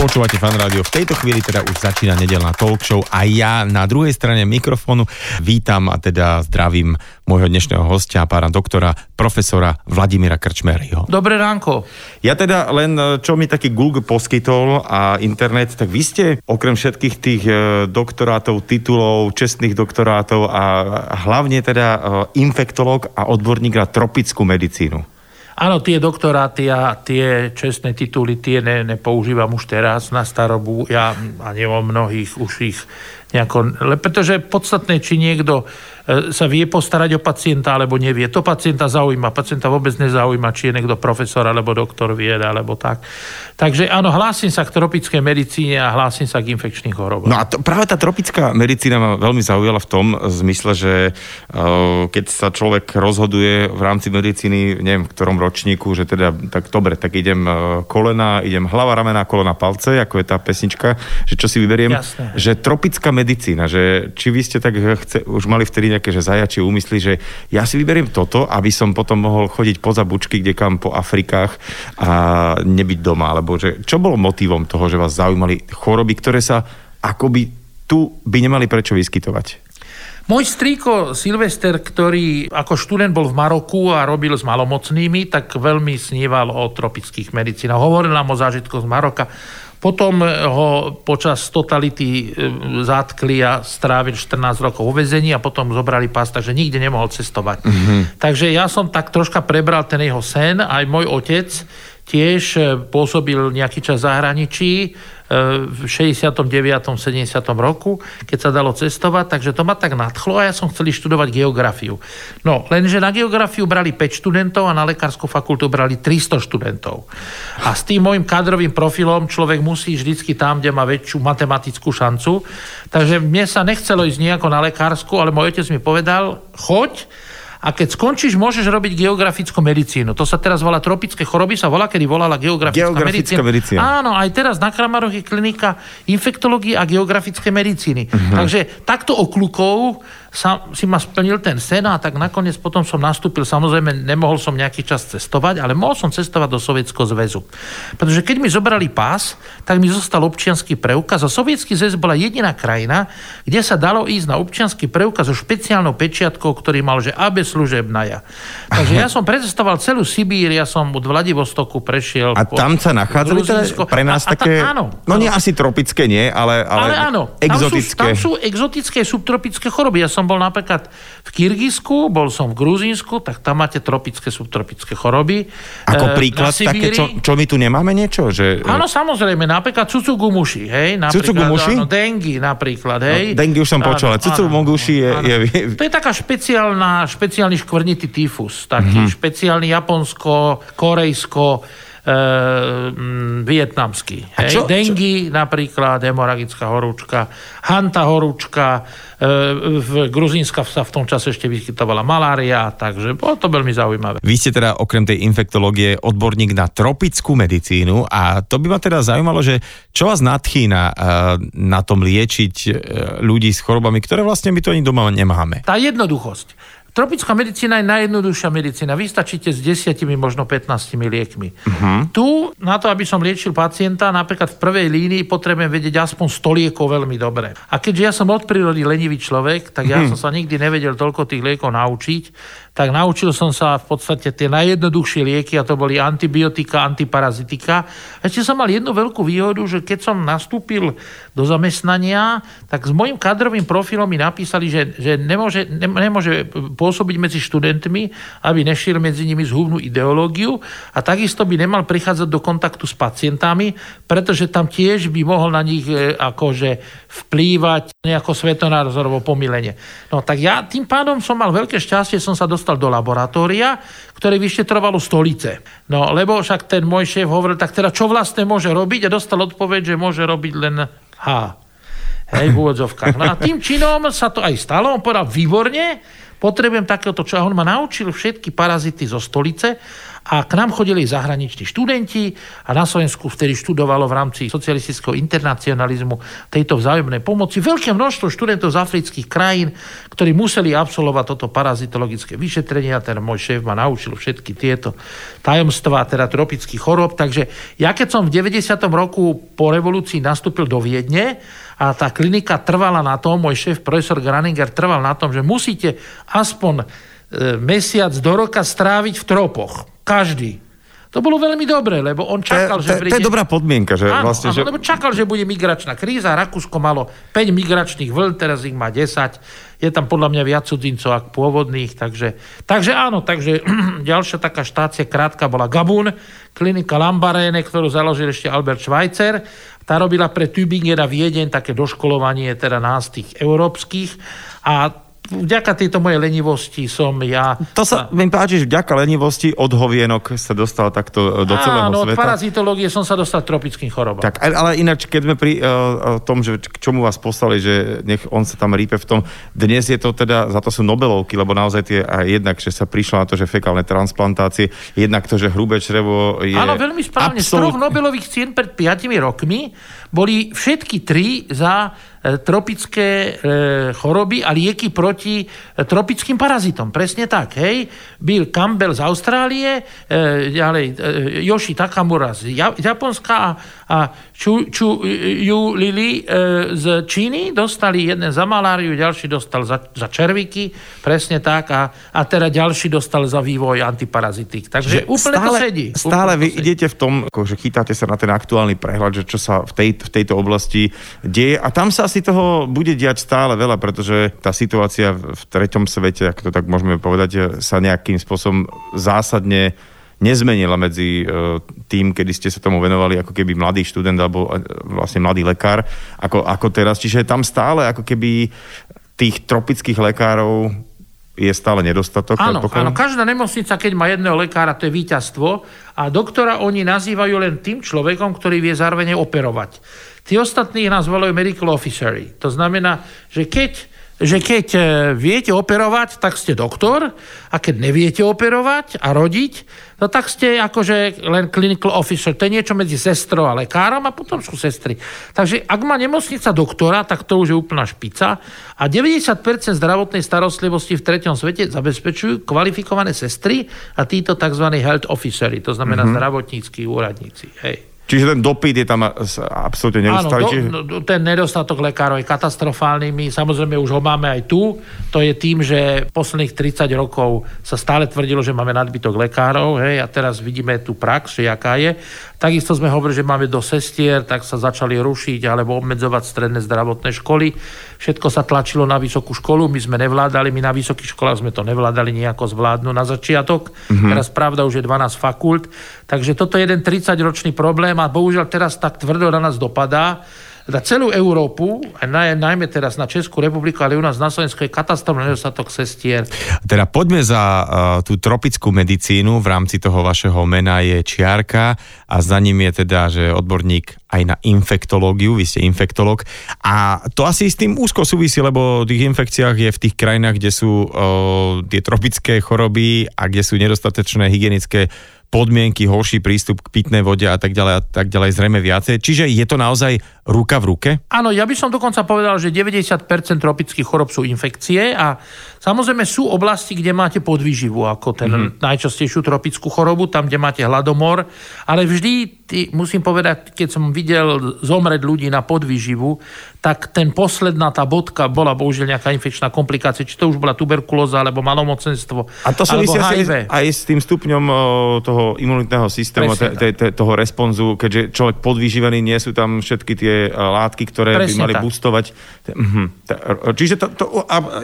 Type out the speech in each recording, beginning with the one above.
Počúvate fan rádio. V tejto chvíli teda už začína nedelná talk show a ja na druhej strane mikrofónu vítam a teda zdravím môjho dnešného hostia, pána doktora, profesora Vladimíra Krčmeryho. Dobré ránko. Ja teda len, čo mi taký Google poskytol a internet, tak vy ste okrem všetkých tých e, doktorátov, titulov, čestných doktorátov a hlavne teda e, infektológ a odborník na tropickú medicínu. Áno, tie doktoráty a tie čestné tituly, tie ne, nepoužívam už teraz na starobu. Ja ani o mnohých už ich nejako... Pretože podstatné, či niekto E, sa vie postarať o pacienta alebo nevie. To pacienta zaujíma. Pacienta vôbec nezaujíma, či je niekto profesor alebo doktor vied alebo tak. Takže áno, hlásim sa k tropickej medicíne a hlásim sa k infekčným chorobám. No a to, práve tá tropická medicína ma veľmi zaujala v tom zmysle, že uh, keď sa človek rozhoduje v rámci medicíny, neviem v ktorom ročníku, že teda tak dobre, tak idem uh, kolena, idem hlava, ramena, kolena, palce, ako je tá pesnička, že čo si vyberiem, Jasné. že tropická medicína, že či vy ste tak chce, už mali vtedy nejaké že zajačie úmysly, že ja si vyberiem toto, aby som potom mohol chodiť poza bučky, kde kam po Afrikách a nebyť doma, alebo že čo bolo motivom toho, že vás zaujímali choroby, ktoré sa akoby tu by nemali prečo vyskytovať? Môj strýko Silvester, ktorý ako študent bol v Maroku a robil s malomocnými, tak veľmi sníval o tropických medicínach. Hovoril nám o zážitkoch z Maroka. Potom ho počas totality e, zatkli a strávil 14 rokov vo vezení a potom zobrali pás, takže nikde nemohol cestovať. Mm-hmm. Takže ja som tak troška prebral ten jeho sen, aj môj otec tiež e, pôsobil nejaký čas v zahraničí, v 69. 70. roku, keď sa dalo cestovať, takže to ma tak nadchlo a ja som chcel študovať geografiu. No, lenže na geografiu brali 5 študentov a na lekárskú fakultu brali 300 študentov. A s tým môjim kadrovým profilom človek musí vždycky tam, kde má väčšiu matematickú šancu. Takže mne sa nechcelo ísť nejako na lekárskú, ale môj otec mi povedal, choď, a keď skončíš, môžeš robiť geografickú medicínu. To sa teraz volá tropické choroby, sa volá, kedy volala geografická, geografická medicína. medicína. Áno, aj teraz na Kramaroch je klinika infektológie a geografické medicíny. Uh-huh. Takže takto okľukov sa, si ma splnil ten sen a tak nakoniec potom som nastúpil, samozrejme nemohol som nejaký čas cestovať, ale mohol som cestovať do Sovietskeho zväzu. Pretože keď mi zobrali pás, tak mi zostal občianský preukaz a Sovietský zväz bola jediná krajina, kde sa dalo ísť na občianský preukaz so špeciálnou pečiatkou, ktorý mal, že AB služebnaja. Takže ja som precestoval celú Sibír, ja som od Vladivostoku prešiel. A tam sa nachádzali teda pre nás a, a také, ta, áno, no áno. nie asi tropické, nie, ale, ale, ale áno, exotické. Tam sú, tam sú exotické subtropické choroby. Ja som bol napríklad v Kyrgyzsku, bol som v Gruzínsku, tak tam máte tropické, subtropické choroby. Ako e, príklad také, čo, čo my tu nemáme niečo? Že... Áno, samozrejme, napríklad cucugumuši, hej? Napríklad, Áno, dengy napríklad, hej? No, dengy už som počul, ale cucugumuši je, je, je... To je taká špeciálna, špeciálny škvrnitý tyfus, taký mm-hmm. špeciálny Japonsko, Korejsko, e, m, vietnamský. Hej? Čo, Dengy čo? napríklad, hemoragická horúčka, hanta horúčka, e, v Gruzínska sa v tom čase ešte vyskytovala malária, takže bolo to veľmi zaujímavé. Vy ste teda okrem tej infektológie odborník na tropickú medicínu a to by ma teda zaujímalo, že čo vás nadchýna e, na tom liečiť ľudí s chorobami, ktoré vlastne my to ani doma nemáme? Tá jednoduchosť. Tropická medicína je najjednoduchšia medicína. Vystačíte s desiatimi, možno 15 liekmi. Uh-huh. Tu, na to, aby som liečil pacienta, napríklad v prvej línii potrebujem vedieť aspoň 100 liekov veľmi dobre. A keďže ja som od prírody lenivý človek, tak ja uh-huh. som sa nikdy nevedel toľko tých liekov naučiť, tak naučil som sa v podstate tie najjednoduchšie lieky a to boli antibiotika, antiparazitika. Ešte som mal jednu veľkú výhodu, že keď som nastúpil do zamestnania, tak s môjim kadrovým profilom mi napísali, že, že nemôže, ne, nemôže pôsobiť medzi študentmi, aby nešiel medzi nimi zhubnú ideológiu a takisto by nemal prichádzať do kontaktu s pacientami, pretože tam tiež by mohol na nich e, akože vplývať nejako svetonázorovo pomilenie. No tak ja tým pádom som mal veľké šťastie, som sa dostal dostal do laboratória, ktoré vyšetrovalo stolice. No, lebo však ten môj šéf hovoril, tak teda čo vlastne môže robiť a dostal odpoveď, že môže robiť len H. Hej, v úvodzovkách. No a tým činom sa to aj stalo. On povedal, výborne, potrebujem takéhoto čo. A on ma naučil všetky parazity zo stolice a k nám chodili zahraniční študenti a na Slovensku vtedy študovalo v rámci socialistického internacionalizmu tejto vzájomnej pomoci veľké množstvo študentov z afrických krajín, ktorí museli absolvovať toto parazitologické vyšetrenie a ten môj šéf ma naučil všetky tieto tajomstvá teda tropických chorób. Takže ja keď som v 90. roku po revolúcii nastúpil do Viedne a tá klinika trvala na tom, môj šéf profesor Graninger trval na tom, že musíte aspoň e, mesiac do roka stráviť v tropoch. Každý. To bolo veľmi dobré, lebo on čakal, to, že príde... To je dobrá podmienka, že áno, vlastne... Áno, že... lebo čakal, že bude migračná kríza. Rakúsko malo 5 migračných vln, teraz ich má 10. Je tam podľa mňa viac cudzincov ako pôvodných. Takže, takže áno, takže ďalšia taká štácia krátka bola Gabun, klinika Lambarene, ktorú založil ešte Albert Schweitzer. Tá robila pre Tübingen a Viedeň také doškolovanie teda nás tých európskych. A vďaka tejto mojej lenivosti som ja... To sa mi páči, že vďaka lenivosti od hovienok sa dostal takto e, do celého Áno, sveta. od parazitológie som sa dostal tropickým chorobám. Tak, ale ináč, keď sme pri uh, tom, že k čomu vás poslali, že nech on sa tam rípe v tom, dnes je to teda, za to sú Nobelovky, lebo naozaj tie, aj jednak, že sa prišlo na to, že fekálne transplantácie, jednak to, že hrubé črevo je... Áno, veľmi správne. Absolút... Z troch Nobelových cien pred 5 rokmi boli všetky tri za E, tropické e, choroby a lieky proti e, tropickým parazitom. Presne tak, hej. Bill Campbell z Austrálie, ďalej Yoshi Takamura z Japonska a Chu, Chu Yu Lili z Číny dostali jeden za maláriu, ďalší dostal za, za červiky, presne tak, a, a teda ďalší dostal za vývoj antiparazitik. Takže že úplne stále, to sedí. Stále úplne vy sedí. idete v tom, že chytáte sa na ten aktuálny prehľad, že čo sa v, tej, v tejto oblasti deje a tam sa asi toho bude diať stále veľa, pretože tá situácia v treťom svete, ak to tak môžeme povedať, sa nejakým spôsobom zásadne nezmenila medzi e, tým, kedy ste sa tomu venovali ako keby mladý študent alebo e, vlastne mladý lekár, ako, ako teraz. Čiže tam stále ako keby tých tropických lekárov je stále nedostatok. Áno, áno, každá nemocnica, keď má jedného lekára, to je víťazstvo a doktora oni nazývajú len tým človekom, ktorý vie zároveň operovať. Tí ostatní nás volajú medical officery. To znamená, že keď že keď e, viete operovať, tak ste doktor a keď neviete operovať a rodiť, no tak ste akože len clinical officer. To je niečo medzi sestrou a lekárom a potom sú sestry. Takže ak má nemocnica doktora, tak to už je úplná špica a 90% zdravotnej starostlivosti v treťom svete zabezpečujú kvalifikované sestry a títo tzv. health officery, to znamená mm-hmm. zdravotníckí úradníci. Hej. Čiže ten dopyt je tam absolútne neustály? Áno, do, ten nedostatok lekárov je katastrofálny. My samozrejme už ho máme aj tu. To je tým, že posledných 30 rokov sa stále tvrdilo, že máme nadbytok lekárov. Hej, a teraz vidíme tú prax, že jaká je. Takisto sme hovorili, že máme do sestier, tak sa začali rušiť alebo obmedzovať stredné zdravotné školy. Všetko sa tlačilo na vysokú školu, my sme nevládali, my na vysokých školách sme to nevládali nejako zvládnuť na začiatok. Mm-hmm. Teraz pravda už je 12 fakult. Takže toto je jeden 30-ročný problém a bohužiaľ teraz tak tvrdo na nás dopadá na celú Európu, a najmä teraz na Českú republiku, ale u nás na Slovensku je katastrofálny nedostatok sestier. Teda poďme za uh, tú tropickú medicínu. V rámci toho vašeho mena je čiarka a za ním je teda, že odborník aj na infektológiu, vy ste infektológ. A to asi s tým úzko súvisí, lebo tých infekciách je v tých krajinách, kde sú uh, tie tropické choroby a kde sú nedostatečné hygienické podmienky, horší prístup k pitnej vode a tak ďalej a tak ďalej zrejme viacej. Čiže je to naozaj ruka v ruke? Áno, ja by som dokonca povedal, že 90% tropických chorob sú infekcie a samozrejme sú oblasti, kde máte podvýživu, ako ten mm-hmm. najčastejšiu tropickú chorobu, tam, kde máte hladomor, ale vždy ty, musím povedať, keď som videl zomrieť ľudí na podvýživu, tak ten posledná tá bodka bola bohužiaľ nejaká infekčná komplikácia, či to už bola tuberkulóza, alebo malomocenstvo, A to súvisí aj, aj s tým stupňom toho imunitného systému, te, te, te, toho responzu, keďže človek podvýživený, nie sú tam všetky tie látky, ktoré Presne by mali tak. boostovať. Mhm. Čiže to, to,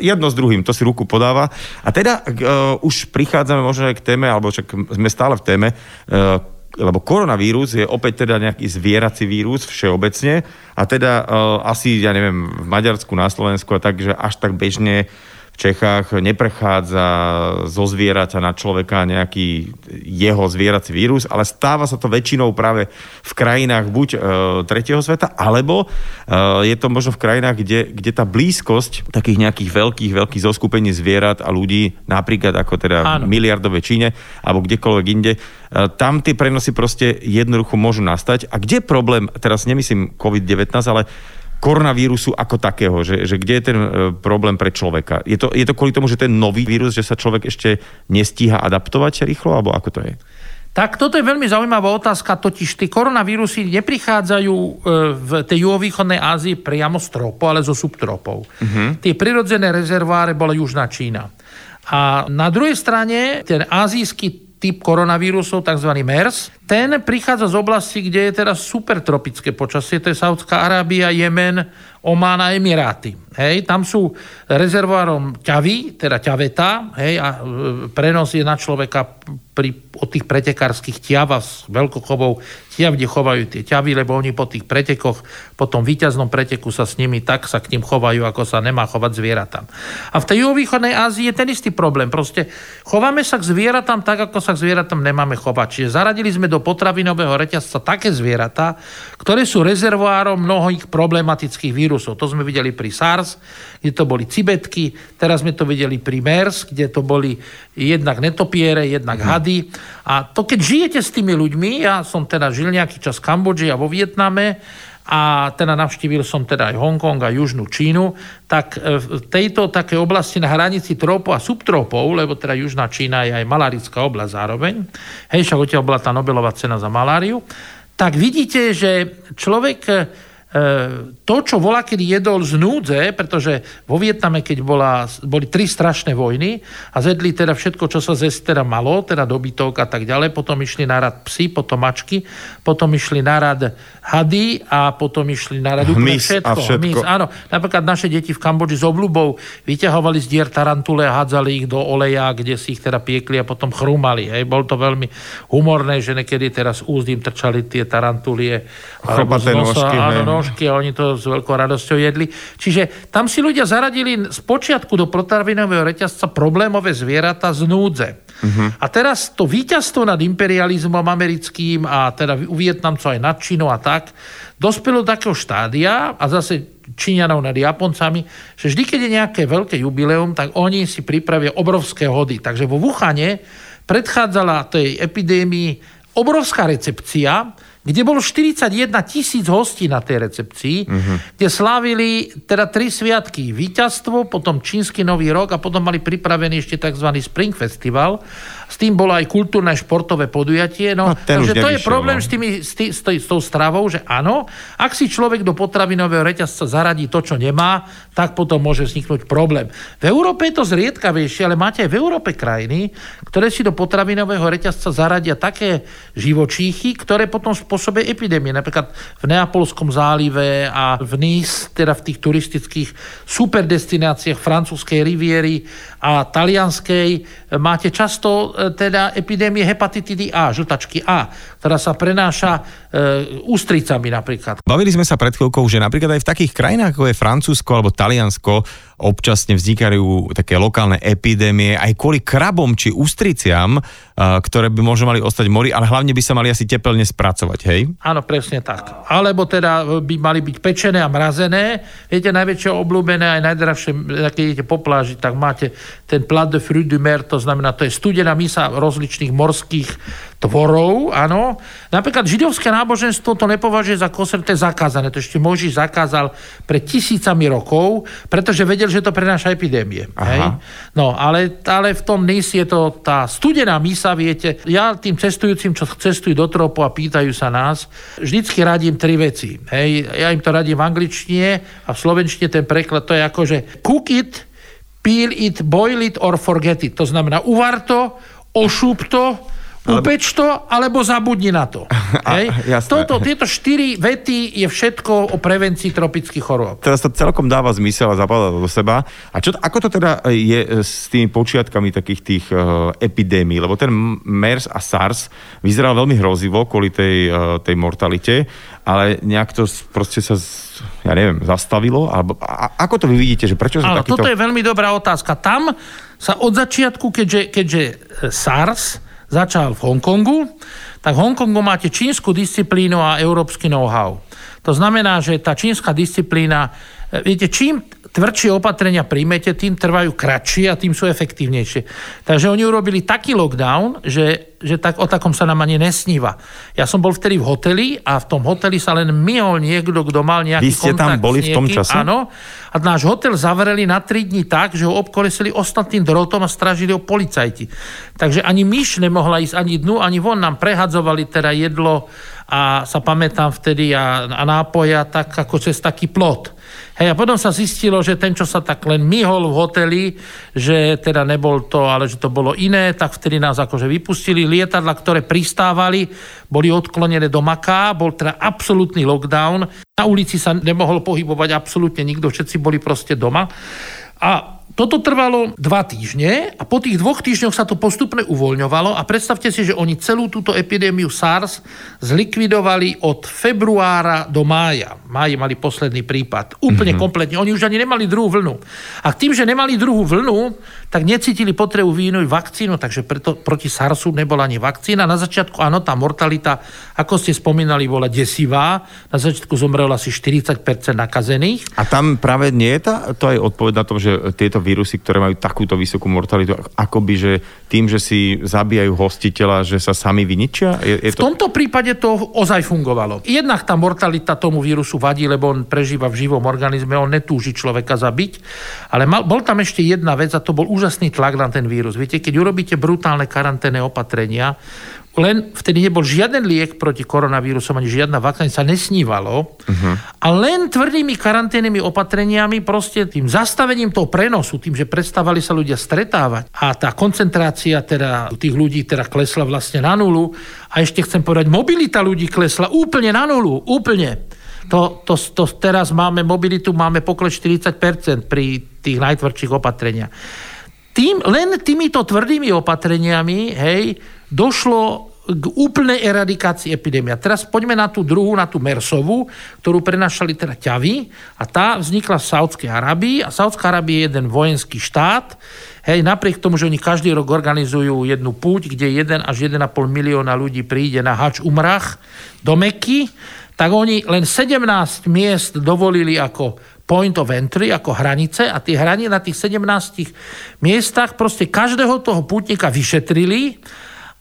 jedno s druhým, to si ruku podáva. A teda uh, už prichádzame možno aj k téme, alebo však sme stále v téme, uh, lebo koronavírus je opäť teda nejaký zvierací vírus všeobecne a teda uh, asi, ja neviem, v Maďarsku, na Slovensku a tak, že až tak bežne Čechách neprechádza zo zvieraťa na človeka nejaký jeho zvierací vírus, ale stáva sa to väčšinou práve v krajinách buď e, tretieho sveta, alebo e, je to možno v krajinách, kde, kde tá blízkosť takých nejakých veľkých, veľkých zoskupení zvierat a ľudí, napríklad ako teda Áno. miliardové Číne, alebo kdekoľvek inde, e, tam tie prenosy proste jednoducho môžu nastať. A kde problém, teraz nemyslím COVID-19, ale koronavírusu ako takého, že, že kde je ten e, problém pre človeka? Je to, je to kvôli tomu, že ten nový vírus, že sa človek ešte nestíha adaptovať rýchlo, alebo ako to je? Tak toto je veľmi zaujímavá otázka, totiž tie koronavírusy neprichádzajú e, v tej juhovýchodnej Ázii priamo z tropu, ale zo subtropov. Uh-huh. Tie prirodzené rezerváre bola Južná Čína. A na druhej strane ten azijský typ koronavírusov, tzv. MERS, ten prichádza z oblasti, kde je teraz supertropické počasie, to je Saudská Arábia, Jemen, Oman a Emiráty. Hej, tam sú rezervoárom ťavy, teda ťaveta, hej, a e, prenos je na človeka pri, od tých pretekárskych ťav a z veľkochovou ťav, kde chovajú tie ťavy, lebo oni po tých pretekoch, po tom víťaznom preteku sa s nimi tak sa k ním chovajú, ako sa nemá chovať zvieratám. A v tej juhovýchodnej Ázii je ten istý problém. Proste chováme sa k zvieratám tak, ako sa k zvieratám nemáme chovať. Čiže zaradili sme do potravinového reťazca také zvieratá, ktoré sú rezervoárom mnohých problematických vírusov. To sme videli pri SARS, kde to boli cibetky, teraz sme to videli pri MERS, kde to boli jednak netopiere, jednak mhm. hady. A to keď žijete s tými ľuďmi, ja som teda žil nejaký čas v Kambodži a vo Vietname, a teda navštívil som teda aj Hongkong a Južnú Čínu, tak e, v tejto také oblasti na hranici tropov a subtropov, lebo teda Južná Čína je aj malárická oblasť zároveň, hej, však odtiaľ bola tá Nobelová cena za maláriu, tak vidíte, že človek to, čo volá, kedy jedol z núdze, pretože vo Vietname, keď bola, boli tri strašné vojny a zedli teda všetko, čo sa zjesť teda malo, teda dobytok a tak ďalej, potom išli na rad psi, potom mačky, potom išli na rad hady a potom išli na rad úplne všetko. A všetko. Hmyz, áno. Napríklad naše deti v Kambodži s obľubou vyťahovali z dier tarantule a hádzali ich do oleja, kde si ich teda piekli a potom chrúmali. Hej. Bol to veľmi humorné, že niekedy teraz úzd im trčali tie tarantulie. Chropaté nožky. Áno, ponožky a oni to s veľkou radosťou jedli. Čiže tam si ľudia zaradili z počiatku do protravinového reťazca problémové zvieratá z núdze. Uh-huh. A teraz to víťazstvo nad imperializmom americkým a teda u Vietnamcov aj nad Čínou a tak, dospelo do takého štádia a zase Číňanov nad Japoncami, že vždy, keď je nejaké veľké jubileum, tak oni si pripravia obrovské hody. Takže vo Wuhane predchádzala tej epidémii obrovská recepcia, kde bolo 41 tisíc hostí na tej recepcii, uh-huh. kde slávili teda tri sviatky. Víťazstvo, potom čínsky nový rok a potom mali pripravený ešte tzv. Spring Festival. S tým bolo aj kultúrne športové podujatie. No, no takže to je problém no. s, tými, s, tý, s, tý, s tou stravou, že áno, ak si človek do potravinového reťazca zaradí to, čo nemá, tak potom môže vzniknúť problém. V Európe je to zriedkavejšie, ale máte aj v Európe krajiny, ktoré si do potravinového reťazca zaradia také živočíchy, ktoré potom spôsobia epidémie. Napríklad v Neapolskom zálive a v Nice, teda v tých turistických superdestináciách francúzskej riviery a talianskej máte často e, teda epidémie hepatitidy A, žltačky A, ktorá sa prenáša e, ústricami napríklad. Bavili sme sa pred chvíľkou, že napríklad aj v takých krajinách, ako je Francúzsko alebo Taliansko, občasne vznikajú také lokálne epidémie aj kvôli krabom či ústriciam, ktoré by možno mali ostať mori, ale hlavne by sa mali asi tepelne spracovať, hej? Áno, presne tak. Alebo teda by mali byť pečené a mrazené. Viete, najväčšie obľúbené aj najdravšie, keď idete po pláži, tak máte ten plat de fruit du mer, to znamená, to je studená misa rozličných morských tvorov, áno. Napríklad židovské náboženstvo to nepovažuje za koser, to je zakázané. To ešte Mojžiš zakázal pred tisícami rokov, pretože vedel, že to prenáša epidémie. Hej? No, ale, ale v tom NIS je to tá studená misa, viete. Ja tým cestujúcim, čo cestujú do tropu a pýtajú sa nás, vždycky radím tri veci. Hej? Ja im to radím v angličtine a v slovenčine ten preklad to je ako, že cook it, peel it, boil it or forget it. To znamená uvar to, ošúp to, Upeč to, alebo zabudni na to. Hej? Toto, tieto štyri vety je všetko o prevencii tropických chorôb. Teraz to celkom dáva zmysel a zapadá do seba. A čo, ako to teda je s tými počiatkami takých tých uh, epidémií? Lebo ten MERS a SARS vyzeral veľmi hrozivo kvôli tej, uh, tej mortalite, ale nejak to proste sa ja neviem, zastavilo? Alebo, a, ako to vy vidíte, že prečo sa takýto... toto je veľmi dobrá otázka. Tam sa od začiatku, keďže, keďže SARS začal v Hongkongu, tak v Hongkongu máte čínsku disciplínu a európsky know-how. To znamená, že tá čínska disciplína, e, viete, čím tvrdšie opatrenia príjmete, tým trvajú kratšie a tým sú efektívnejšie. Takže oni urobili taký lockdown, že, že tak, o takom sa nám ani nesníva. Ja som bol vtedy v hoteli a v tom hoteli sa len myhol niekto, kto mal nejaký Vy ste tam boli v tom čase? Áno. A náš hotel zavreli na 3 dní tak, že ho obkolesili ostatným drotom a stražili ho policajti. Takže ani myš nemohla ísť ani dnu, ani von. Nám prehadzovali teda jedlo a sa pamätám vtedy a, a nápoja tak ako cez taký plot. Hej, a potom sa zistilo, že ten, čo sa tak len myhol v hoteli, že teda nebol to, ale že to bolo iné, tak vtedy nás akože vypustili. Lietadla, ktoré pristávali, boli odklonené do Maká, bol teda absolútny lockdown. Na ulici sa nemohol pohybovať absolútne nikto, všetci boli proste doma. A toto trvalo dva týždne a po tých dvoch týždňoch sa to postupne uvoľňovalo a predstavte si, že oni celú túto epidémiu SARS zlikvidovali od februára do mája. Máji mali posledný prípad. Úplne mm-hmm. kompletne. Oni už ani nemali druhú vlnu. A tým, že nemali druhú vlnu, tak necítili potrebu vyvinúť vakcínu, takže preto proti SARSu nebola ani vakcína. Na začiatku, áno, tá mortalita, ako ste spomínali, bola desivá. Na začiatku zomrelo asi 40% nakazených. A tam práve nie je tá, to aj odpoveď na tom, že tieto vírusy, ktoré majú takúto vysokú mortalitu, akoby, že tým, že si zabíjajú hostiteľa, že sa sami vyničia? Je, je to... V tomto prípade to ozaj fungovalo. Jednak tá mortalita tomu vírusu vadí, lebo on prežíva v živom organizme, on netúži človeka zabiť. Ale mal, bol tam ešte jedna vec a to bol úžasný tlak na ten vírus. Viete, keď urobíte brutálne karanténne opatrenia, len vtedy nebol žiaden liek proti koronavírusom, ani žiadna vakcína, sa nesnívalo. Uh-huh. A len tvrdými karanténnymi opatreniami, proste tým zastavením toho prenosu, tým, že prestávali sa ľudia stretávať a tá koncentrácia teda tých ľudí teda klesla vlastne na nulu. A ešte chcem povedať, mobilita ľudí klesla úplne na nulu, úplne. To, to, to teraz máme mobilitu, máme pokles 40% pri tých najtvrdších opatreniach. Tým, len týmito tvrdými opatreniami, hej, došlo k úplnej eradikácii epidémie. teraz poďme na tú druhú, na tú Mersovú, ktorú prenašali teda ťavy a tá vznikla v Saudskej Arabii a Saudská Arábia je jeden vojenský štát. Hej, napriek tomu, že oni každý rok organizujú jednu púť, kde 1 až 1,5 milióna ľudí príde na Hač Umrach do Meky, tak oni len 17 miest dovolili ako point of entry, ako hranice a tie hranice na tých 17 miestach proste každého toho pútnika vyšetrili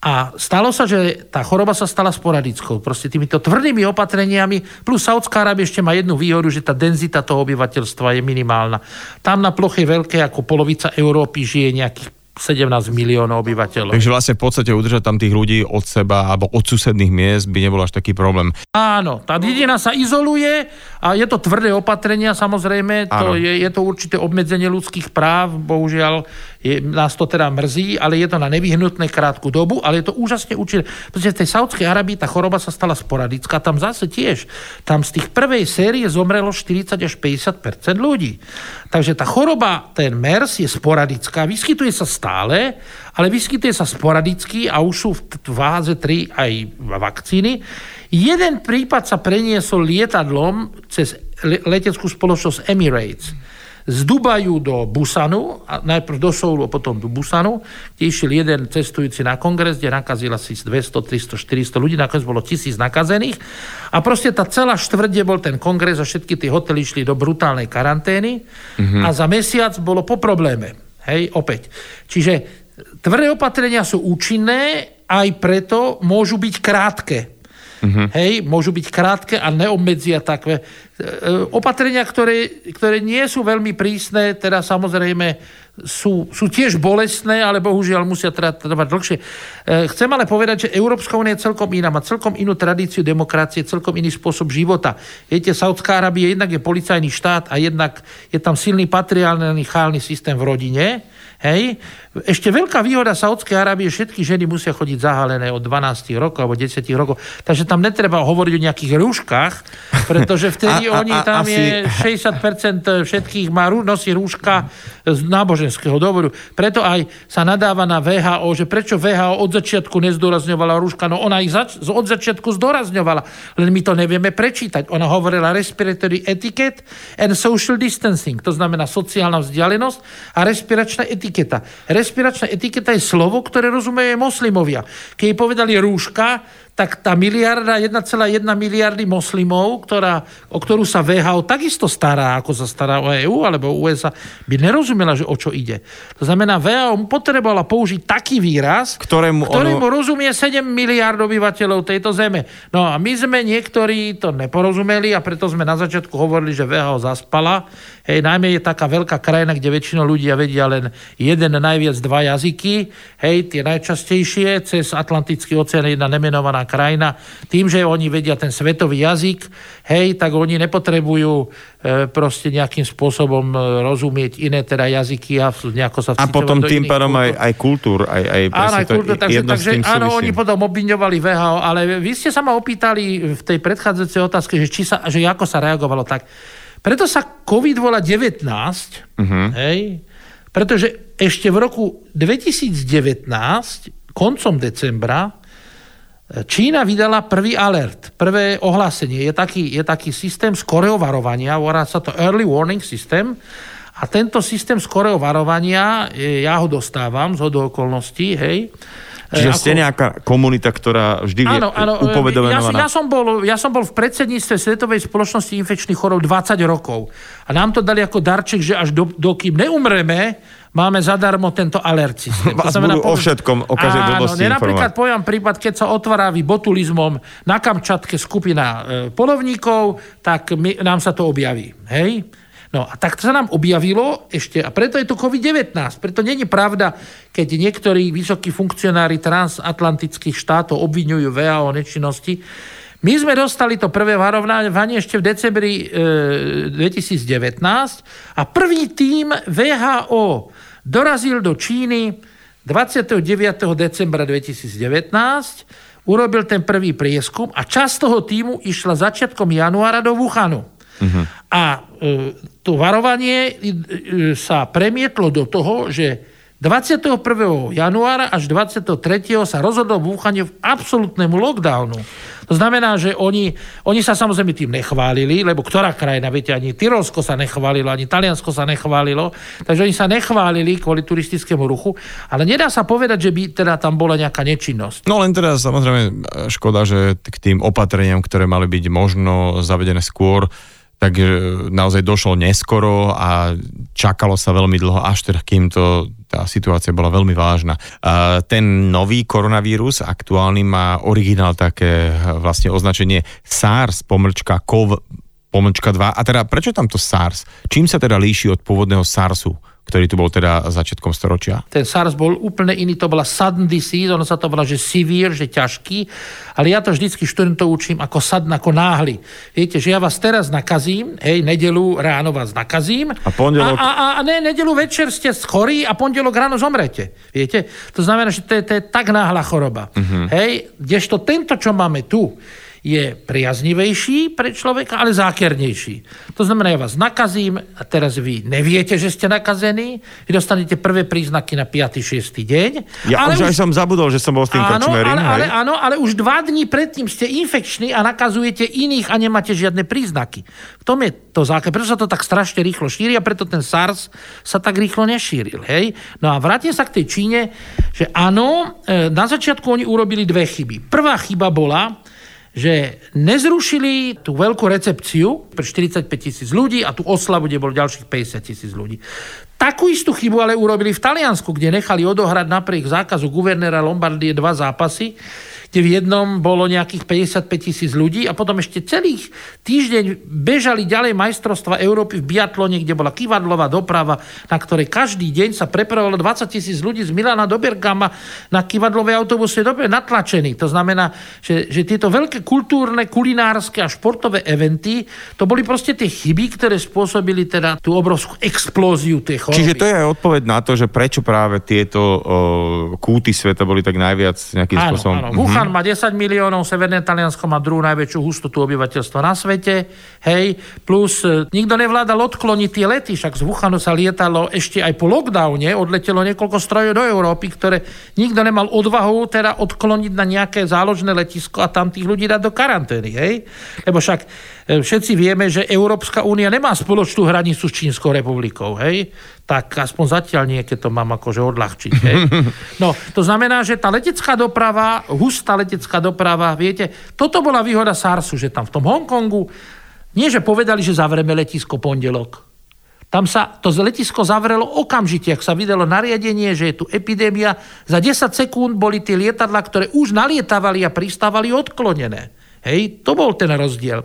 a stalo sa, že tá choroba sa stala sporadickou. Proste týmito tvrdými opatreniami, plus Saudská Arábia ešte má jednu výhodu, že tá denzita toho obyvateľstva je minimálna. Tam na ploche veľké ako polovica Európy žije nejakých 17 miliónov obyvateľov. Takže vlastne v podstate udržať tam tých ľudí od seba alebo od susedných miest by nebol až taký problém. Áno, tá dedina sa izoluje a je to tvrdé opatrenia samozrejme, to je, je to určité obmedzenie ľudských práv, bohužiaľ je, nás to teda mrzí, ale je to na nevyhnutné krátku dobu, ale je to úžasne určité. Pretože v tej Saudskej Arabii tá choroba sa stala sporadická, tam zase tiež, tam z tých prvej série zomrelo 40 až 50% ľudí. Takže tá choroba, ten MERS je sporadická, vyskytuje sa stále, ale vyskytuje sa sporadicky a už sú v váze 3 aj vakcíny. Jeden prípad sa preniesol lietadlom cez leteckú spoločnosť Emirates z Dubaju do Busanu, a najprv do Soulu a potom do Busanu, kde išiel jeden cestujúci na kongres, kde nakazil asi 200, 300, 400 ľudí, nakoniec bolo tisíc nakazených. A proste tá celá štvrť, bol ten kongres a všetky tie hotely išli do brutálnej karantény mm-hmm. a za mesiac bolo po probléme. Hej, opäť. Čiže tvrdé opatrenia sú účinné, aj preto môžu byť krátke. Uh-huh. Hej, môžu byť krátke a neobmedzia takové. E, opatrenia, ktoré, ktoré nie sú veľmi prísne, teda samozrejme sú, sú tiež bolestné, ale bohužiaľ musia trvať dlhšie. E, chcem ale povedať, že Európska únia je celkom iná, má celkom inú tradíciu demokracie, celkom iný spôsob života. Viete, Saudská Arábia jednak je policajný štát a jednak je tam silný patriálny systém v rodine, Hej. Ešte veľká výhoda Saudskej Arábie, všetky ženy musia chodiť zahalené od 12 rokov alebo 10 rokov, takže tam netreba hovoriť o nejakých rúškach, pretože vtedy a, a, oni, tam asi... je 60% všetkých má, nosí rúška z náboženského dôvodu. Preto aj sa nadáva na VHO, že prečo VHO od začiatku nezdôrazňovala rúška, no ona ich zač- od začiatku zdôrazňovala, len my to nevieme prečítať. Ona hovorila respiratory etiquette and social distancing, to znamená sociálna vzdialenosť a respiračná etiketa etiketa. Respiračná etiketa je slovo, ktoré rozumejú moslimovia. Keď povedali rúška, tak tá miliarda, 1,1 miliardy moslimov, ktorá, o ktorú sa VHO takisto stará, ako sa stará o EU alebo USA, by nerozumela, že o čo ide. To znamená, VHO potrebovala použiť taký výraz, ktorému, ktorému ono... rozumie 7 miliard obyvateľov tejto zeme. No a my sme niektorí to neporozumeli a preto sme na začiatku hovorili, že VHO zaspala. Hej, najmä je taká veľká krajina, kde väčšinou ľudia vedia len jeden, najviac dva jazyky. Hej, tie najčastejšie, cez Atlantický oceán jedna nemenovaná krajina. Tým, že oni vedia ten svetový jazyk, hej, tak oni nepotrebujú e, proste nejakým spôsobom e, rozumieť iné teda jazyky a nejako sa A potom tým pádom aj, aj kultúr, aj, aj áno, aj kultúr, takže, takže áno, oni potom obviňovali VHO, ale vy ste sa ma opýtali v tej predchádzajúcej otázke, že, či sa, že ako sa reagovalo tak. Preto sa COVID volá 19, uh-huh. Mhm. hej, pretože ešte v roku 2019, koncom decembra, Čína vydala prvý alert, prvé ohlásenie. Je taký, je taký systém skorého varovania, volá sa to Early Warning System. A tento systém skorého varovania, ja ho dostávam z okolností, hej, Čiže ako... ste nejaká komunita, ktorá vždy áno, áno, Ja, ja, som bol, ja som bol v predsedníctve Svetovej spoločnosti infekčných chorób 20 rokov. A nám to dali ako darček, že až do, dokým neumreme, máme zadarmo tento alert systém. Vás budú o všetkom, o každej blbosti Napríklad poviem prípad, keď sa otvára botulizmom na Kamčatke skupina e, polovníkov, tak my, nám sa to objaví. Hej? No a tak sa nám objavilo ešte, a preto je to COVID-19. Preto není pravda, keď niektorí vysokí funkcionári transatlantických štátov obvinujú VHO o nečinnosti. My sme dostali to prvé varovanie ešte v decembri e, 2019 a prvý tým VHO dorazil do Číny 29. decembra 2019, urobil ten prvý prieskum a časť toho týmu išla začiatkom januára do Wuhanu. Uh-huh. A e, to varovanie e, e, sa premietlo do toho, že 21. januára až 23. sa rozhodol v Wuhane v absolútnemu lockdownu. To znamená, že oni, oni sa samozrejme tým nechválili, lebo ktorá krajina, viete, ani Tyrolsko sa nechválilo, ani Taliansko sa nechválilo, takže oni sa nechválili kvôli turistickému ruchu, ale nedá sa povedať, že by teda tam bola nejaká nečinnosť. No len teda samozrejme škoda, že k tým opatreniam, ktoré mali byť možno zavedené skôr, tak naozaj došlo neskoro a čakalo sa veľmi dlho, až teda kým to, tá situácia bola veľmi vážna. Ten nový koronavírus aktuálny má originál také vlastne označenie SARS pomlčka COV pomlčka 2. A teda prečo tam to SARS? Čím sa teda líši od pôvodného SARSu? ktorý tu bol teda začiatkom storočia? Ten SARS bol úplne iný, to bola sudden disease, ono sa to volá, že severe, že ťažký, ale ja to vždycky študentov učím ako sudden, ako náhly. Viete, že ja vás teraz nakazím, hej, nedelu ráno vás nakazím a, pondelok... a, a, a ne, nedelu večer ste schorí a pondelok ráno zomrete. Viete? To znamená, že to je, to je tak náhla choroba. Uh-huh. Hej, kdežto tento, čo máme tu, je priaznivejší pre človeka, ale zákernejší. To znamená, ja vás nakazím a teraz vy neviete, že ste nakazení, vy dostanete prvé príznaky na 5. 6. deň. Ja ale už, aj som zabudol, že som bol s tým áno, ale, ale, áno, ale už dva dní predtým ste infekční a nakazujete iných a nemáte žiadne príznaky. V tom je to záker. Prečo sa to tak strašne rýchlo šíri a preto ten SARS sa tak rýchlo nešíril. Hej? No a vrátim sa k tej Číne, že áno, e, na začiatku oni urobili dve chyby. Prvá chyba bola, že nezrušili tú veľkú recepciu pre 45 tisíc ľudí a tú oslavu, kde bol ďalších 50 tisíc ľudí. Takú istú chybu ale urobili v Taliansku, kde nechali odohrať napriek zákazu guvernéra Lombardie dva zápasy, kde v jednom bolo nejakých 55 tisíc ľudí a potom ešte celých týždeň bežali ďalej majstrovstva Európy v biatlone, kde bola kivadlová doprava, na ktorej každý deň sa prepravovalo 20 tisíc ľudí z Milana do Bergama na kivadlové autobusy dobre natlačení. To znamená, že, že tieto veľké kultúrne, kulinárske a športové eventy, to boli proste tie chyby, ktoré spôsobili teda tú obrovskú explóziu tej choroby. Čiže to je aj odpoveď na to, že prečo práve tieto o, kúty sveta boli tak najviac nejakým áno, spôsobom... Áno. Wuhan má 10 miliónov, Severné Taliansko má druhú najväčšiu hustotu obyvateľstva na svete, hej, plus e, nikto nevládal odkloniť tie lety, však z Wuhanu sa lietalo ešte aj po lockdowne, odletelo niekoľko strojov do Európy, ktoré nikto nemal odvahu teda odkloniť na nejaké záložné letisko a tam tých ľudí dať do karantény, hej. Lebo však všetci vieme, že Európska únia nemá spoločnú hranicu s Čínskou republikou, hej tak aspoň zatiaľ nie, keď to mám akože odľahčiť. Hej. No, to znamená, že tá letecká doprava, hustá letecká doprava, viete, toto bola výhoda SARSu, že tam v tom Hongkongu, nie že povedali, že zavrieme letisko pondelok, tam sa to letisko zavrelo okamžite, ak sa videlo nariadenie, že je tu epidémia. Za 10 sekúnd boli tie lietadla, ktoré už nalietávali a pristávali odklonené. Hej, to bol ten rozdiel.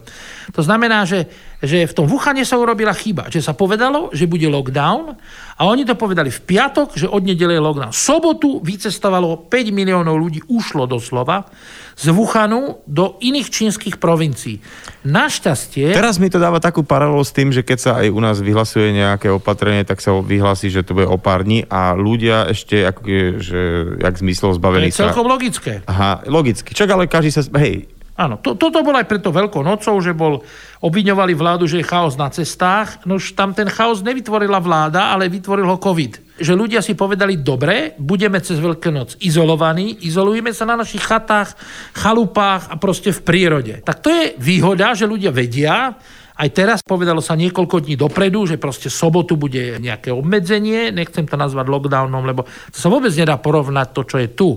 To znamená, že, že v tom Wuhane sa urobila chyba, že sa povedalo, že bude lockdown a oni to povedali v piatok, že od nedele je lockdown. Sobotu vycestovalo 5 miliónov ľudí, ušlo doslova z Wuhanu do iných čínskych provincií. Našťastie... Teraz mi to dáva takú paralelu s tým, že keď sa aj u nás vyhlasuje nejaké opatrenie, tak sa vyhlasí, že to bude o pár dní a ľudia ešte, ako že, jak zmyslov zbavení sa... To je celkom logické. Aha, logicky. Čak ale každý sa... Hej, Áno, to, toto bol aj preto Veľkou nocou, že bol, obviňovali vládu, že je chaos na cestách. No už tam ten chaos nevytvorila vláda, ale vytvoril ho COVID. Že ľudia si povedali, dobre, budeme cez Veľkú noc izolovaní, izolujeme sa na našich chatách, chalupách a proste v prírode. Tak to je výhoda, že ľudia vedia, aj teraz povedalo sa niekoľko dní dopredu, že proste sobotu bude nejaké obmedzenie, nechcem to nazvať lockdownom, lebo to sa vôbec nedá porovnať to, čo je tu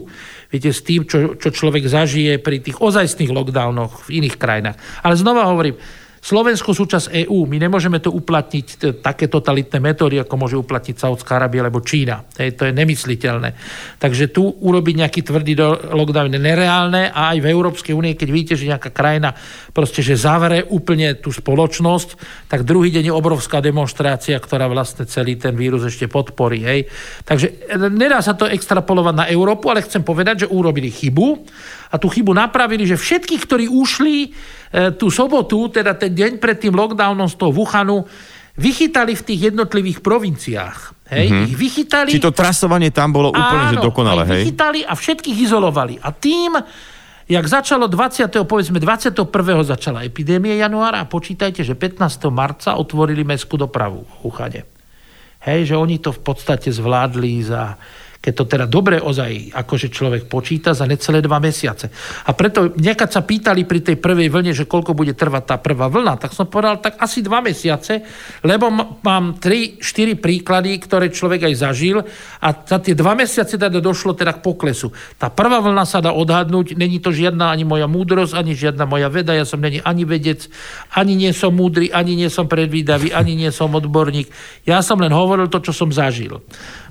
viete, s tým, čo, čo človek zažije pri tých ozajstných lockdownoch v iných krajinách. Ale znova hovorím, Slovensko súčasť EÚ, my nemôžeme to uplatniť také totalitné metódy, ako môže uplatniť Saudská Arábia alebo Čína. Hej, to je nemysliteľné. Takže tu urobiť nejaký tvrdý lockdown je nereálne a aj v Európskej únie, keď vidíte, že nejaká krajina proste, že zavere úplne tú spoločnosť, tak druhý deň je obrovská demonstrácia, ktorá vlastne celý ten vírus ešte podporí. Hej. Takže e, nedá sa to extrapolovať na Európu, ale chcem povedať, že urobili chybu a tú chybu napravili, že všetkých, ktorí ušli e, tú sobotu, teda ten deň pred tým lockdownom z toho Wuhanu, vychytali v tých jednotlivých provinciách. Hej, mm-hmm. ich vychytali. Či to trasovanie tam bolo úplne áno, že dokonale, hej? vychytali a všetkých izolovali. A tým, jak začalo 20. povedzme 21. začala epidémia januára a počítajte, že 15. marca otvorili mestskú dopravu v Wuhane. Hej, že oni to v podstate zvládli za keď to teda dobre ozaj akože človek počíta za necelé dva mesiace. A preto niekad sa pýtali pri tej prvej vlne, že koľko bude trvať tá prvá vlna, tak som povedal tak asi dva mesiace, lebo mám 3-4 príklady, ktoré človek aj zažil a za tie dva mesiace teda došlo teda k poklesu. Tá prvá vlna sa dá odhadnúť, není to žiadna ani moja múdrosť, ani žiadna moja veda, ja som není ani vedec, ani nie som múdry, ani nie som predvídavý, ani nie som odborník. Ja som len hovoril to, čo som zažil.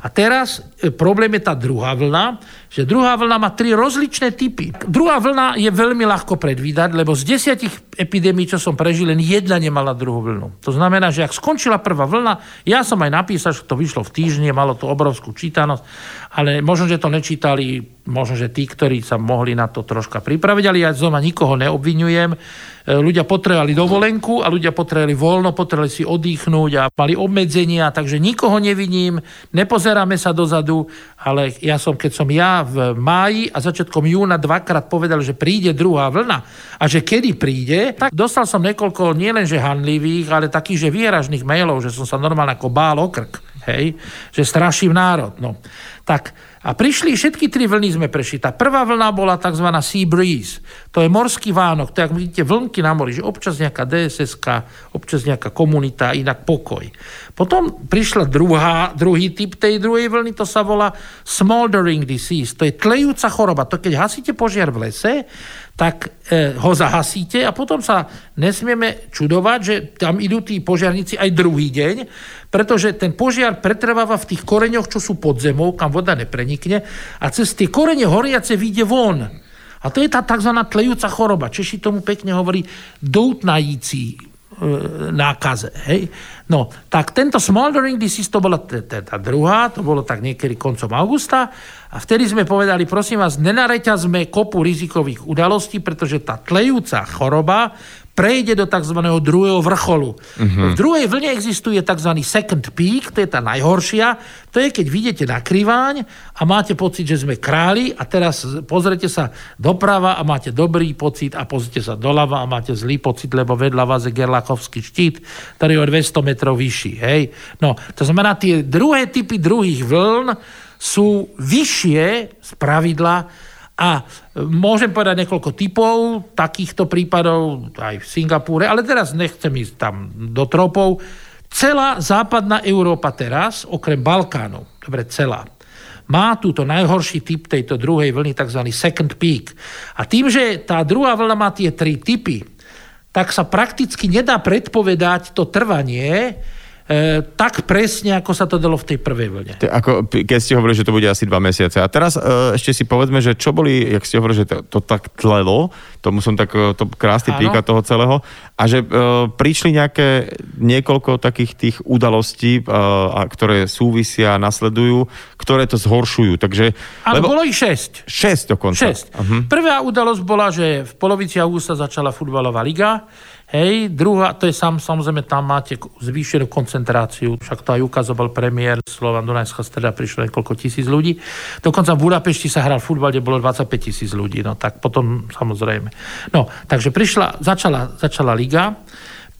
A teraz e, problém je tá druhá vlna, že druhá vlna má tri rozličné typy. Druhá vlna je veľmi ľahko predvídať, lebo z desiatich epidémií, čo som prežil, len jedna nemala druhú vlnu. To znamená, že ak skončila prvá vlna, ja som aj napísal, že to vyšlo v týždni, malo to obrovskú čítanosť, ale možno, že to nečítali, možno, že tí, ktorí sa mohli na to troška pripraviť, ale ja znova nikoho neobvinujem E, ľudia potrebovali dovolenku a ľudia potrebovali voľno, potrebovali si oddychnúť a mali obmedzenia, takže nikoho neviním, nepozeráme sa dozadu, ale ja som, keď som ja v máji a začiatkom júna dvakrát povedal, že príde druhá vlna a že kedy príde, tak dostal som niekoľko nielenže hanlivých, ale takých, že výražných mailov, že som sa normálne ako bál o krk, hej, že straším národ. No. Tak a prišli, všetky tri vlny sme prešli. Tá prvá vlna bola tzv. sea breeze. To je morský vánok, to je, ak vidíte, vlnky na mori, že občas nejaká dss občas nejaká komunita, inak pokoj. Potom prišla druhá, druhý typ tej druhej vlny, to sa volá smoldering disease. To je tlejúca choroba. To keď hasíte požiar v lese, tak e, ho zahasíte a potom sa nesmieme čudovať, že tam idú tí požiarníci aj druhý deň, pretože ten požiar pretrváva v tých koreňoch, čo sú pod zemou, kam voda neprenikne a cez tie korene horiace vyjde von. A to je tá tzv. tlejúca choroba. Češi tomu pekne hovorí doutnající e, nákaze. Hej? No, tak tento smoldering disease, to bola tá druhá, to bolo tak niekedy koncom augusta a vtedy sme povedali, prosím vás, nenareťazme kopu rizikových udalostí, pretože tá tlejúca choroba prejde do tzv. druhého vrcholu. Uh-huh. V druhej vlne existuje tzv. second peak, to je tá najhoršia. To je, keď vidíte na kriváň a máte pocit, že sme králi a teraz pozrete sa doprava a máte dobrý pocit a pozrite sa doľava a máte zlý pocit, lebo vedľa vás je Gerlachovský štít, ktorý je o 200 metrov vyšší. Hej? No, to znamená, tie druhé typy druhých vln sú vyššie z pravidla a môžem povedať niekoľko typov takýchto prípadov aj v Singapúre, ale teraz nechcem ísť tam do tropov. Celá západná Európa teraz, okrem Balkánu, dobre, celá, má túto najhorší typ tejto druhej vlny, tzv. second peak. A tým, že tá druhá vlna má tie tri typy, tak sa prakticky nedá predpovedať to trvanie, E, tak presne, ako sa to dalo v tej prvej vlne. Ako, keď ste hovorili, že to bude asi dva mesiace. A teraz e, ešte si povedzme, že čo boli, jak ste hovorili, že to, to tak tlelo, tomu som tak, e, to krásny príklad toho celého, a že e, prišli nejaké niekoľko takých tých udalostí, e, a, ktoré súvisia, nasledujú, ktoré to zhoršujú. Takže, Áno, lebo... bolo ich šesť. Šesť dokonca. Šesť. Uh-huh. Prvá udalosť bola, že v polovici augusta začala futbalová liga, Hej, druhá, to je sam, samozrejme, tam máte zvýšenú koncentráciu, však to aj ukazoval premiér Slovan Dunajská streda, prišlo niekoľko tisíc ľudí. Dokonca v Budapešti sa hral futbal, kde bolo 25 tisíc ľudí, no tak potom samozrejme. No, takže prišla, začala, začala liga,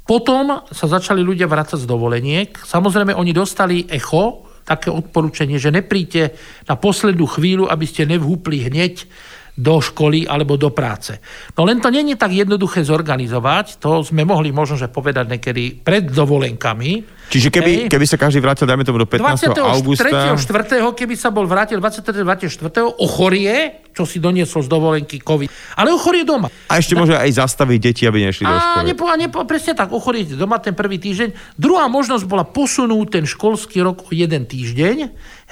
potom sa začali ľudia vrácať z dovoleniek. Samozrejme, oni dostali echo, také odporúčanie, že nepríďte na poslednú chvíľu, aby ste nevhúpli hneď do školy alebo do práce. No len to není tak jednoduché zorganizovať, to sme mohli možno že povedať niekedy pred dovolenkami. Čiže keby, keby sa každý vrátil, dajme tomu do 15. 23. augusta... 4. keby sa bol vrátil 23. 24. ochorie, čo si doniesol z dovolenky COVID, ale ochorie doma. A ešte môže aj zastaviť deti, aby nešli do školy. A nepo, a nepo, presne tak, ochorie doma ten prvý týždeň. Druhá možnosť bola posunúť ten školský rok o jeden týždeň,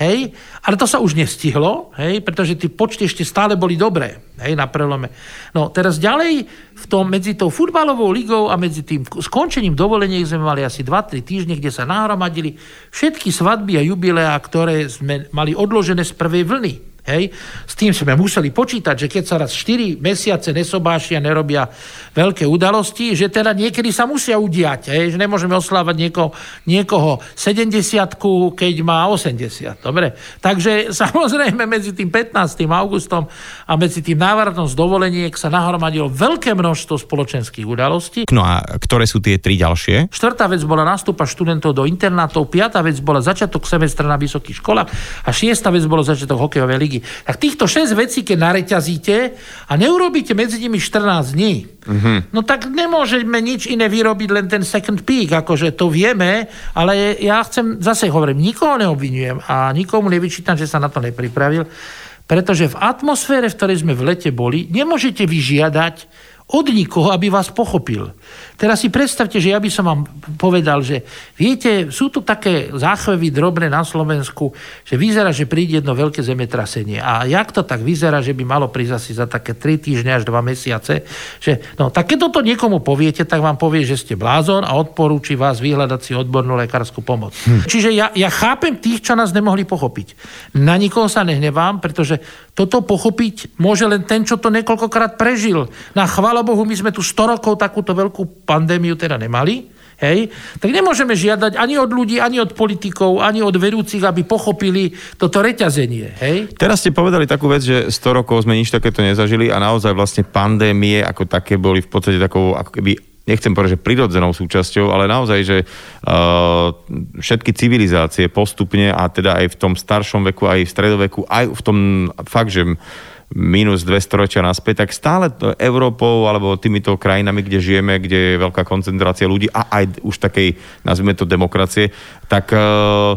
Hej? Ale to sa už nestihlo, hej? pretože tie počty ešte stále boli dobré hej? na prelome. No teraz ďalej v tom, medzi tou futbalovou ligou a medzi tým skončením dovolenia sme mali asi 2-3 týždne, kde sa nahromadili všetky svadby a jubileá, ktoré sme mali odložené z prvej vlny. Hej. S tým sme museli počítať, že keď sa raz 4 mesiace nesobášia, nerobia veľké udalosti, že teda niekedy sa musia udiať. Hej. Že nemôžeme oslávať niekoho, niekoho 70 keď má 80. Dobre? Takže samozrejme medzi tým 15. augustom a medzi tým návratom z dovoleniek sa nahromadilo veľké množstvo spoločenských udalostí. No a ktoré sú tie tri ďalšie? Štvrtá vec bola nástupa študentov do internátov, piatá vec bola začiatok semestra na vysokých školách a šiesta vec bolo začiatok hokejovej ligy. Tak týchto 6 vecí, keď nareťazíte a neurobíte medzi nimi 14 dní, mm-hmm. no tak nemôžeme nič iné vyrobiť, len ten second peak, akože to vieme, ale ja chcem, zase hovorím, nikoho neobvinujem a nikomu nevyčítam, že sa na to nepripravil, pretože v atmosfére, v ktorej sme v lete boli, nemôžete vyžiadať od nikoho, aby vás pochopil. Teraz si predstavte, že ja by som vám povedal, že viete, sú tu také záchvevy drobné na Slovensku, že vyzerá, že príde jedno veľké zemetrasenie. A jak to tak vyzerá, že by malo prísť asi za také 3 týždne až 2 mesiace, že no, tak keď toto niekomu poviete, tak vám povie, že ste blázon a odporúči vás vyhľadať si odbornú lekárskú pomoc. Hm. Čiže ja, ja chápem tých, čo nás nemohli pochopiť. Na nikoho sa nehnevám, pretože toto pochopiť môže len ten, čo to niekoľkokrát prežil. Na chvála Bohu, my sme tu 100 rokov takúto veľkú pandémiu teda nemali, hej, tak nemôžeme žiadať ani od ľudí, ani od politikov, ani od vedúcich, aby pochopili toto reťazenie. Hej. Teraz ste povedali takú vec, že 100 rokov sme nič takéto nezažili a naozaj vlastne pandémie ako také boli v podstate takou ako keby nechcem povedať, že prirodzenou súčasťou, ale naozaj, že uh, všetky civilizácie postupne a teda aj v tom staršom veku, aj v stredoveku, aj v tom fakt, že minus dve storočia naspäť, tak stále Európou alebo týmito krajinami, kde žijeme, kde je veľká koncentrácia ľudí a aj už takej, nazvime to demokracie, tak uh,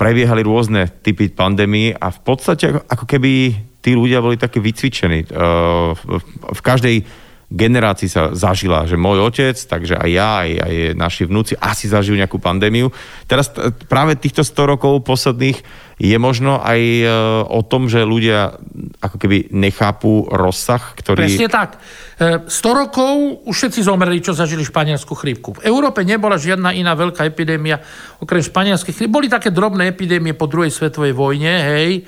prebiehali rôzne typy pandémie a v podstate ako keby tí ľudia boli také vycvičení. V, v každej generácii sa zažila, že môj otec, takže aj ja, aj, aj naši vnúci asi zažijú nejakú pandémiu. Teraz práve týchto 100 rokov posledných je možno aj e, o tom, že ľudia ako keby nechápu rozsah, ktorý... Presne tak. 100 e, rokov už všetci zomreli, čo zažili španielskú chrípku. V Európe nebola žiadna iná veľká epidémia, okrem španielskej chrípky. Boli také drobné epidémie po druhej svetovej vojne, hej,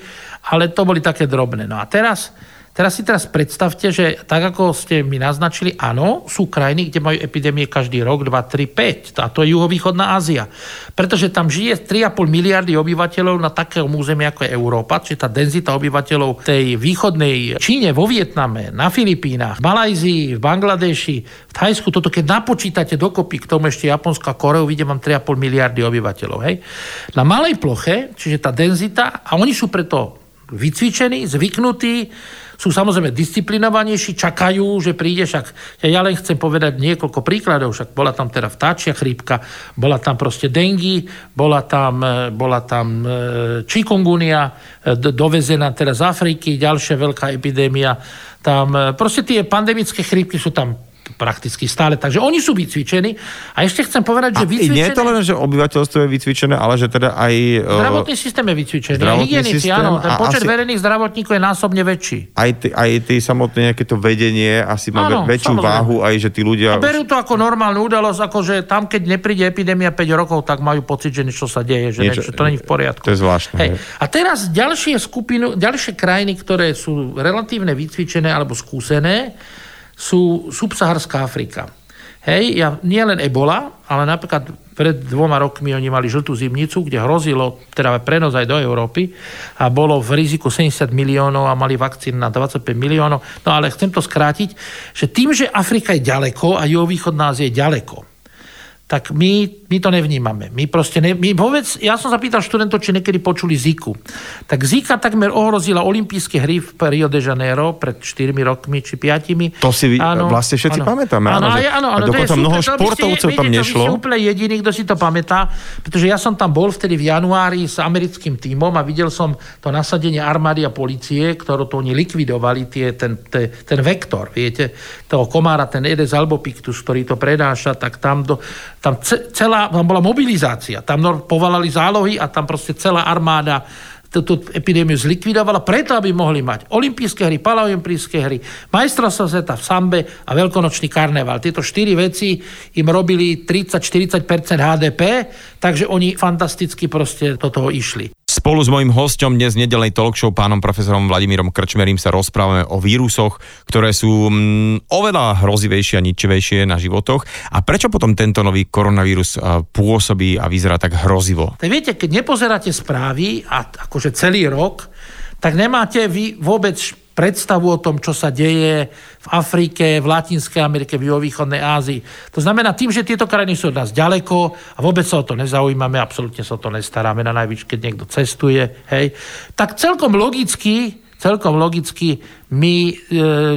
ale to boli také drobné. No a teraz Teraz si teraz predstavte, že tak ako ste mi naznačili, áno, sú krajiny, kde majú epidémie každý rok, 2, 3, 5. A to je juhovýchodná Ázia. Pretože tam žije 3,5 miliardy obyvateľov na takého území ako je Európa, čiže tá denzita obyvateľov tej východnej Číne, vo Vietname, na Filipínach, v Malajzii, v Bangladeši, v Thajsku, toto keď napočítate dokopy k tomu ešte Japonsko a Koreu, vidím vám 3,5 miliardy obyvateľov. Hej? Na malej ploche, čiže tá denzita, a oni sú preto vycvičení, zvyknutí, sú samozrejme disciplinovanejší, čakajú, že príde, však ja len chcem povedať niekoľko príkladov, však bola tam teda vtáčia chrípka, bola tam proste dengy, bola tam, e, bola tam e, chikungunia, e, dovezená teraz z Afriky, ďalšia veľká epidémia, tam proste tie pandemické chrípky sú tam prakticky stále. Takže oni sú vycvičení. A ešte chcem povedať, že vycvičené... Nie je to len, že obyvateľstvo je vycvičené, ale že teda aj... E, zdravotný systém je vycvičený. Hygienici, áno. Ten počet asi... verejných zdravotníkov je násobne väčší. Aj ty, aj ty samotné nejaké to vedenie asi má áno, väčšiu samozrejme. váhu, aj že tí ľudia... A berú to ako normálnu udalosť, ako že tam, keď nepríde epidémia 5 rokov, tak majú pocit, že niečo sa deje, že niečo, niečo to není v poriadku. To je zvláštne. Hej. A teraz ďalšie skupinu, ďalšie krajiny, ktoré sú relatívne vycvičené alebo skúsené, sú subsaharská Afrika. Hej, ja, nie len ebola, ale napríklad pred dvoma rokmi oni mali žltú zimnicu, kde hrozilo teda prenos aj do Európy a bolo v riziku 70 miliónov a mali vakcín na 25 miliónov. No ale chcem to skrátiť, že tým, že Afrika je ďaleko a juhovýchodná Ázia je ďaleko, tak my, my to nevnímame. My proste ne, my vôbec, ja som sa pýtal študentov, či niekedy počuli Ziku. Tak Zika takmer ohrozila olympijské hry v Rio de Janeiro pred 4 rokmi či 5. To si áno, vlastne všetci áno. pamätáme. Áno, áno, áno, áno, dokonca to mnoho športovcov tam nešlo. To úplne jediný, kto si to pamätá, pretože ja som tam bol vtedy v januári s americkým tímom a videl som to nasadenie armády a policie, ktorú to oni likvidovali, tie, ten, ten, ten vektor, viete, toho komára, ten Edes albopictus, ktorý to predáša, tak tam do, tam celá, tam bola mobilizácia, tam povalali zálohy a tam proste celá armáda túto epidémiu zlikvidovala preto, aby mohli mať olympijské hry, paralympijské hry, majstrovstvo sveta v sambe a veľkonočný karneval. Tieto štyri veci im robili 30-40% HDP, takže oni fantasticky proste do toho išli. Spolu s mojím hostom dnes nedelnej talk show pánom profesorom Vladimírom Krčmerím sa rozprávame o vírusoch, ktoré sú mm, oveľa hrozivejšie a ničivejšie na životoch. A prečo potom tento nový koronavírus pôsobí a vyzerá tak hrozivo? Tak viete, keď nepozeráte správy, a akože celý rok, tak nemáte vy vôbec predstavu o tom, čo sa deje v Afrike, v Latinskej Amerike, v juhovýchodnej Ázii. To znamená, tým, že tieto krajiny sú od nás ďaleko a vôbec sa o to nezaujímame, absolútne sa o to nestaráme, na najvyš, keď niekto cestuje, hej, tak celkom logicky, celkom logicky my e,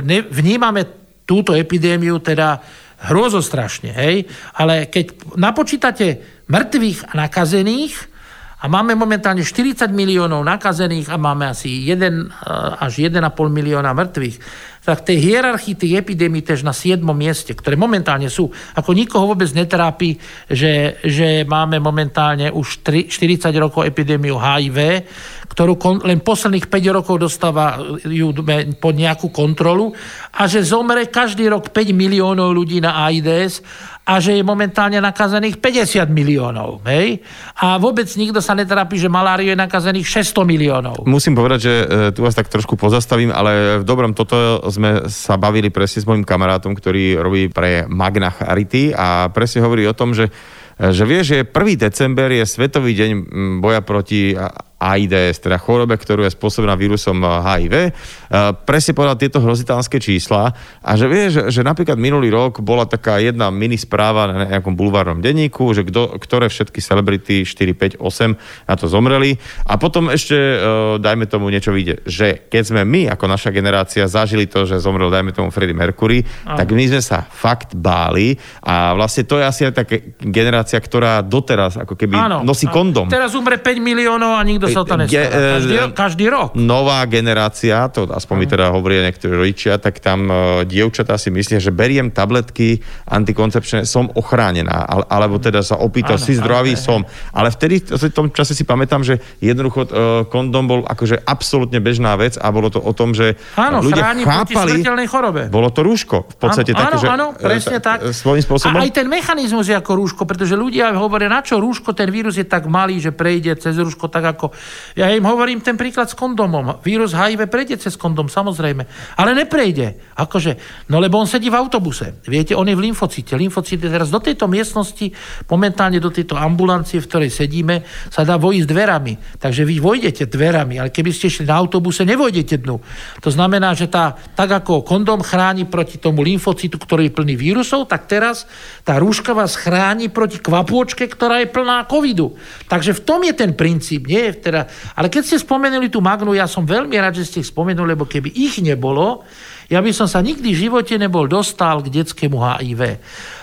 ne, vnímame túto epidémiu teda hrozostrašne, hej, ale keď napočítate mŕtvych a nakazených, a máme momentálne 40 miliónov nakazených a máme asi 1 eh, až 1,5 milióna mŕtvych, tak tej hierarchii tých epidémií tež na 7. mieste, ktoré momentálne sú, ako nikoho vôbec netrápi, že, že máme momentálne už 3, 40 rokov epidémiu HIV, ktorú kon, len posledných 5 rokov dostáva ju pod nejakú kontrolu a že zomre každý rok 5 miliónov ľudí na AIDS a že je momentálne nakazených 50 miliónov. Hej? A vôbec nikto sa netrápi, že maláriu je nakazených 600 miliónov. Musím povedať, že e, tu vás tak trošku pozastavím, ale v dobrom toto sme sa bavili presne s mojim kamarátom, ktorý robí pre Magna Charity a presne hovorí o tom, že e, že vie, že 1. december je Svetový deň boja proti AIDS, teda chorobe, ktorú je spôsobená vírusom HIV. Eh, presne povedal tieto hrozitánske čísla a že vie, že, napríklad minulý rok bola taká jedna mini správa na nejakom bulvárnom denníku, že kdo, ktoré všetky celebrity 4, 5, 8 na to zomreli a potom ešte, eh, dajme tomu niečo vyjde, že keď sme my ako naša generácia zažili to, že zomrel, dajme tomu Freddie Mercury, Aha. tak my sme sa fakt báli a vlastne to je asi aj taká generácia, ktorá doteraz ako keby áno, nosí kondom. Teraz umre 5 miliónov a nikto sa to nestará. Každý, každý rok. Nová generácia, to aspoň mi teda hovoria niektorí rodičia, tak tam uh, dievčatá si myslia, že beriem tabletky antikoncepčné, som ochránená, ale, alebo teda sa opýtal, si zdravý, som. Ale vtedy, v tom čase si pamätám, že jednoducho uh, kondom bol akože absolútne bežná vec a bolo to o tom, že áno, ľudia chápali, chorobe. Bolo to rúško v podstate. Áno, také, áno, že, áno, presne e, tak. Svojím spôsobom. A aj ten mechanizmus je ako rúško, pretože ľudia hovoria, na čo rúško, ten vírus je tak malý, že prejde cez rúško tak ako... Ja im hovorím ten príklad s kondomom. Vírus HIV prejde cez kondom, samozrejme. Ale neprejde. Akože, no lebo on sedí v autobuse. Viete, on je v lymfocite. Lymfocite teraz do tejto miestnosti, momentálne do tejto ambulancie, v ktorej sedíme, sa dá vojsť dverami. Takže vy vojdete dverami, ale keby ste šli na autobuse, nevojdete dnu. To znamená, že tá, tak ako kondom chráni proti tomu lymfocitu, ktorý je plný vírusov, tak teraz tá rúška vás chráni proti kvapôčke, ktorá je plná covidu. Takže v tom je ten princíp. Nie je teda... Ale keď ste spomenuli tú Magnu, ja som veľmi rád, že ste ich spomenuli, lebo keby ich nebolo, ja by som sa nikdy v živote nebol dostal k detskému HIV.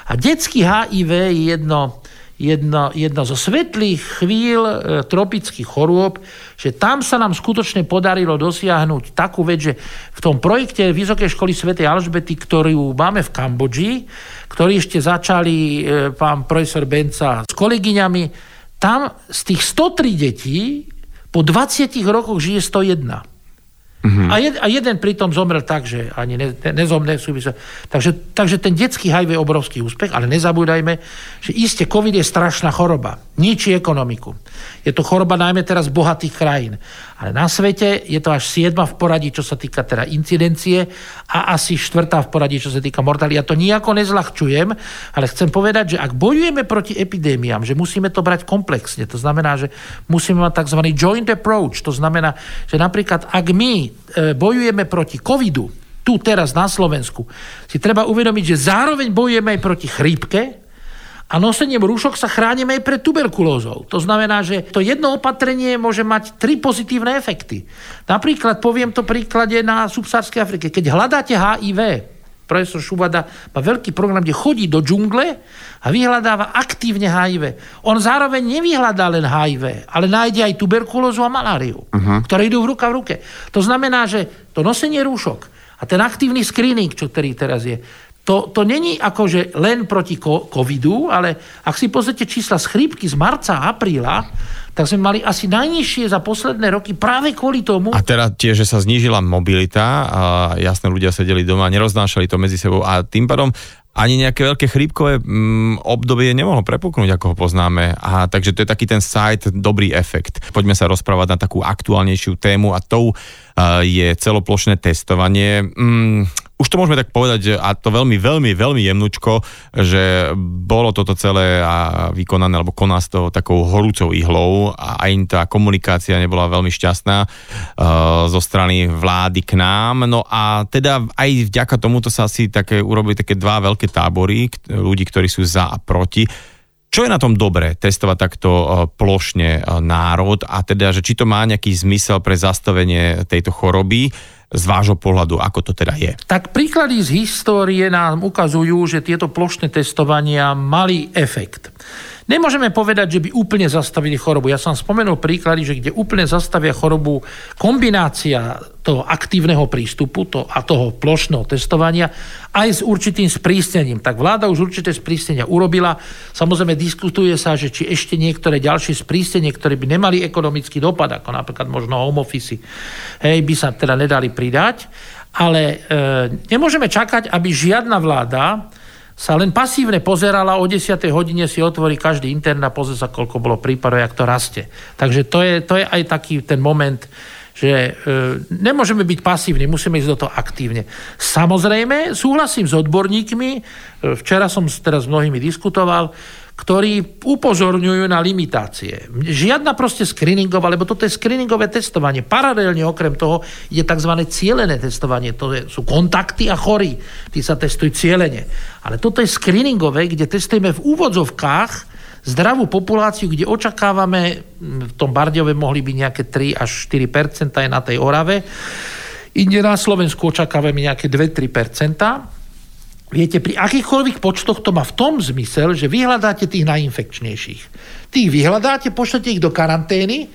A detský HIV je jedno, jedno, jedno zo svetlých chvíľ e, tropických chorôb, že tam sa nám skutočne podarilo dosiahnuť takú vec, že v tom projekte Vysokej školy Sv. Alžbety, ktorú máme v Kambodži, ktorý ešte začali e, pán profesor Benca s kolegyňami, tam z tých 103 detí po 20 rokoch žije 101. Mm-hmm. A, jed, a jeden pritom zomrel tak, že ani ne, ne, nezomne súvisel. Takže, takže ten detský HIV je obrovský úspech, ale nezabúdajme, že iste COVID je strašná choroba. Ničí ekonomiku. Je to choroba najmä teraz bohatých krajín. Ale na svete je to až 7 v poradí, čo sa týka teda incidencie a asi 4 v poradí, čo sa týka mortality. Ja to nejako nezľahčujem, ale chcem povedať, že ak bojujeme proti epidémiám, že musíme to brať komplexne. To znamená, že musíme mať tzv. joint approach. To znamená, že napríklad ak my e, bojujeme proti covidu, tu teraz na Slovensku, si treba uvedomiť, že zároveň bojujeme aj proti chrípke, a nosením rúšok sa chránime aj pred tuberkulózou. To znamená, že to jedno opatrenie môže mať tri pozitívne efekty. Napríklad, poviem to príklade na subsárskej Afrike. Keď hľadáte HIV, profesor Šubada má veľký program, kde chodí do džungle a vyhľadáva aktívne HIV. On zároveň nevyhľadá len HIV, ale nájde aj tuberkulózu a maláriu, uh-huh. ktoré idú v ruka v ruke. To znamená, že to nosenie rúšok a ten aktívny screening, čo ktorý teraz je, to, to není akože len proti covidu, ale ak si pozrite čísla z chrípky z marca a apríla, tak sme mali asi najnižšie za posledné roky práve kvôli tomu. A teda tiež, že sa znížila mobilita a jasné ľudia sedeli doma, neroznášali to medzi sebou a tým pádom ani nejaké veľké chrípkové mm, obdobie nemohlo prepuknúť, ako ho poznáme. A takže to je taký ten site dobrý efekt. Poďme sa rozprávať na takú aktuálnejšiu tému a tou uh, je celoplošné testovanie. Mm, už to môžeme tak povedať, a to veľmi, veľmi, veľmi jemnučko, že bolo toto celé a vykonané, alebo koná s to takou horúcou ihlou a aj tá komunikácia nebola veľmi šťastná uh, zo strany vlády k nám. No a teda aj vďaka tomuto sa asi také urobili také dva veľké tábory ľudí, ktorí sú za a proti. Čo je na tom dobré testovať takto uh, plošne uh, národ a teda, že či to má nejaký zmysel pre zastavenie tejto choroby, z vášho pohľadu, ako to teda je? Tak príklady z histórie nám ukazujú, že tieto plošné testovania mali efekt. Nemôžeme povedať, že by úplne zastavili chorobu. Ja som spomenul príklady, že kde úplne zastavia chorobu kombinácia toho aktívneho prístupu to, a toho plošného testovania aj s určitým sprísnením. Tak vláda už určité sprísnenia urobila. Samozrejme diskutuje sa, že či ešte niektoré ďalšie sprísnenie, ktoré by nemali ekonomický dopad, ako napríklad možno home office, hej, by sa teda nedali pridať. Ale e, nemôžeme čakať, aby žiadna vláda sa len pasívne pozerala, o 10. hodine si otvorí každý intern a pozrie sa, koľko bolo prípadov, jak to rastie. Takže to je, to je aj taký ten moment, že e, nemôžeme byť pasívni, musíme ísť do toho aktívne. Samozrejme, súhlasím s odborníkmi, e, včera som teraz s mnohými diskutoval, ktorí upozorňujú na limitácie. Žiadna proste screeningová, lebo toto je screeningové testovanie. Paralelne okrem toho je tzv. cielené testovanie. To je, sú kontakty a chorí. Tí sa testujú cieľene. Ale toto je screeningové, kde testujeme v úvodzovkách zdravú populáciu, kde očakávame, v tom Bardiove mohli byť nejaké 3 až 4 aj na tej Orave. Inde na Slovensku očakávame nejaké 2-3 Viete, pri akýchkoľvek počtoch to má v tom zmysel, že vyhľadáte tých najinfekčnejších. Tých vyhľadáte, pošlete ich do karantény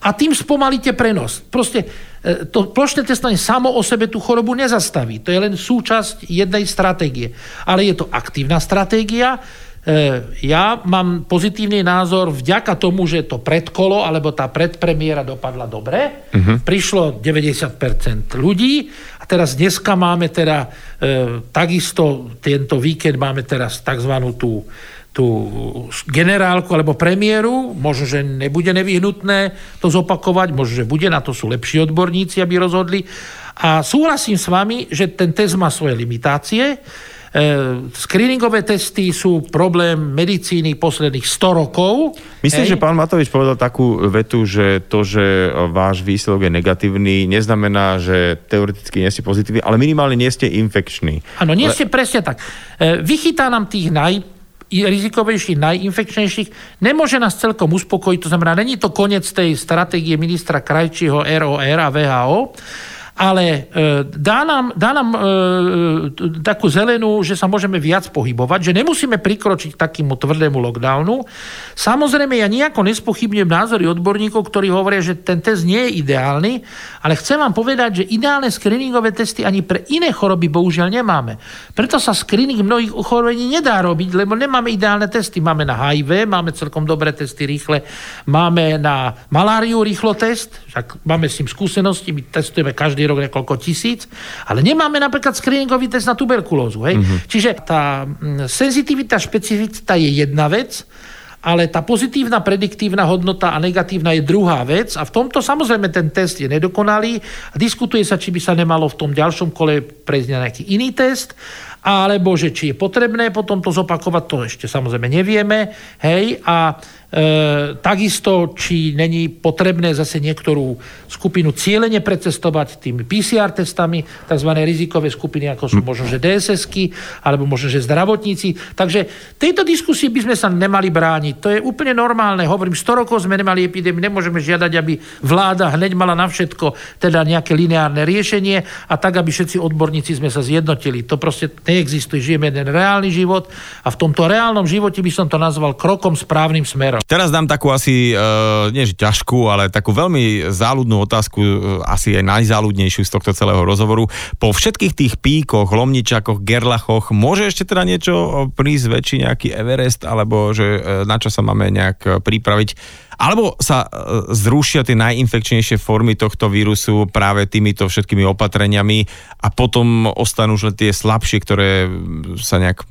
a tým spomalíte prenos. Proste e, to plošné testovanie samo o sebe tú chorobu nezastaví. To je len súčasť jednej stratégie. Ale je to aktívna stratégia. E, ja mám pozitívny názor vďaka tomu, že to predkolo alebo tá predpremiéra dopadla dobre. Uh-huh. Prišlo 90% ľudí a teraz dneska máme teda e, takisto tento víkend máme teraz tzv. tú tú generálku alebo premiéru, možno, že nebude nevyhnutné to zopakovať, možno, že bude, na to sú lepší odborníci, aby rozhodli. A súhlasím s vami, že ten test má svoje limitácie. E, screeningové testy sú problém medicíny posledných 100 rokov. Myslím, Hej. že pán Matovič povedal takú vetu, že to, že váš výsledok je negatívny, neznamená, že teoreticky nie ste pozitívni, ale minimálne nie ste infekční. Áno, nie ste presne tak. E, vychytá nám tých naj rizikovejších, najinfekčnejších, nemôže nás celkom uspokojiť. To znamená, není to koniec tej stratégie ministra Krajčího ROR a VHO, ale e, dá nám, dá nám e, takú zelenú, že sa môžeme viac pohybovať, že nemusíme prikročiť takému tvrdému lockdownu. Samozrejme, ja nejako nespochybňujem názory odborníkov, ktorí hovoria, že ten test nie je ideálny, ale chcem vám povedať, že ideálne screeningové testy ani pre iné choroby bohužiaľ nemáme. Preto sa screening mnohých ochorení nedá robiť, lebo nemáme ideálne testy. Máme na HIV, máme celkom dobré testy rýchle, máme na maláriu rýchlo test, však máme s tým skúsenosti, my testujeme každý rok niekoľko tisíc, ale nemáme napríklad screeningový test na tuberkulózu. Hej? Mm-hmm. Čiže tá mm, senzitivita, špecificita je jedna vec, ale tá pozitívna prediktívna hodnota a negatívna je druhá vec a v tomto samozrejme ten test je nedokonalý a diskutuje sa, či by sa nemalo v tom ďalšom kole prejsť na nejaký iný test alebo že či je potrebné potom to zopakovať, to ešte samozrejme nevieme, hej, a takisto, či není potrebné zase niektorú skupinu cieľene precestovať tými PCR testami, tzv. rizikové skupiny, ako sú možno, že dss alebo možno, že zdravotníci. Takže tejto diskusii by sme sa nemali brániť. To je úplne normálne. Hovorím, 100 rokov sme nemali epidémiu, nemôžeme žiadať, aby vláda hneď mala na všetko teda nejaké lineárne riešenie a tak, aby všetci odborníci sme sa zjednotili. To proste neexistuje. Žijeme jeden reálny život a v tomto reálnom živote by som to nazval krokom správnym smerom. Teraz dám takú asi, uh, nie že ťažkú, ale takú veľmi záľudnú otázku, uh, asi aj najzáľudnejšiu z tohto celého rozhovoru. Po všetkých tých píkoch, lomničakoch, gerlachoch, môže ešte teda niečo prísť väčší nejaký Everest, alebo že uh, na čo sa máme nejak pripraviť? Alebo sa zrušia tie najinfekčnejšie formy tohto vírusu práve týmito všetkými opatreniami a potom ostanú už len tie slabšie, ktoré sa nejak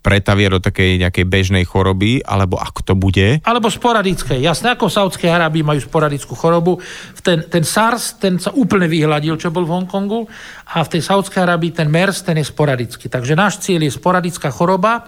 pretavia do takej nejakej bežnej choroby, alebo ako to bude? Alebo sporadické. Jasné, ako v Saudskej Arábii majú sporadickú chorobu. Ten, ten SARS, ten sa úplne vyhľadil, čo bol v Hongkongu a v tej Saudskej Arábii ten MERS, ten je sporadický. Takže náš cieľ je sporadická choroba,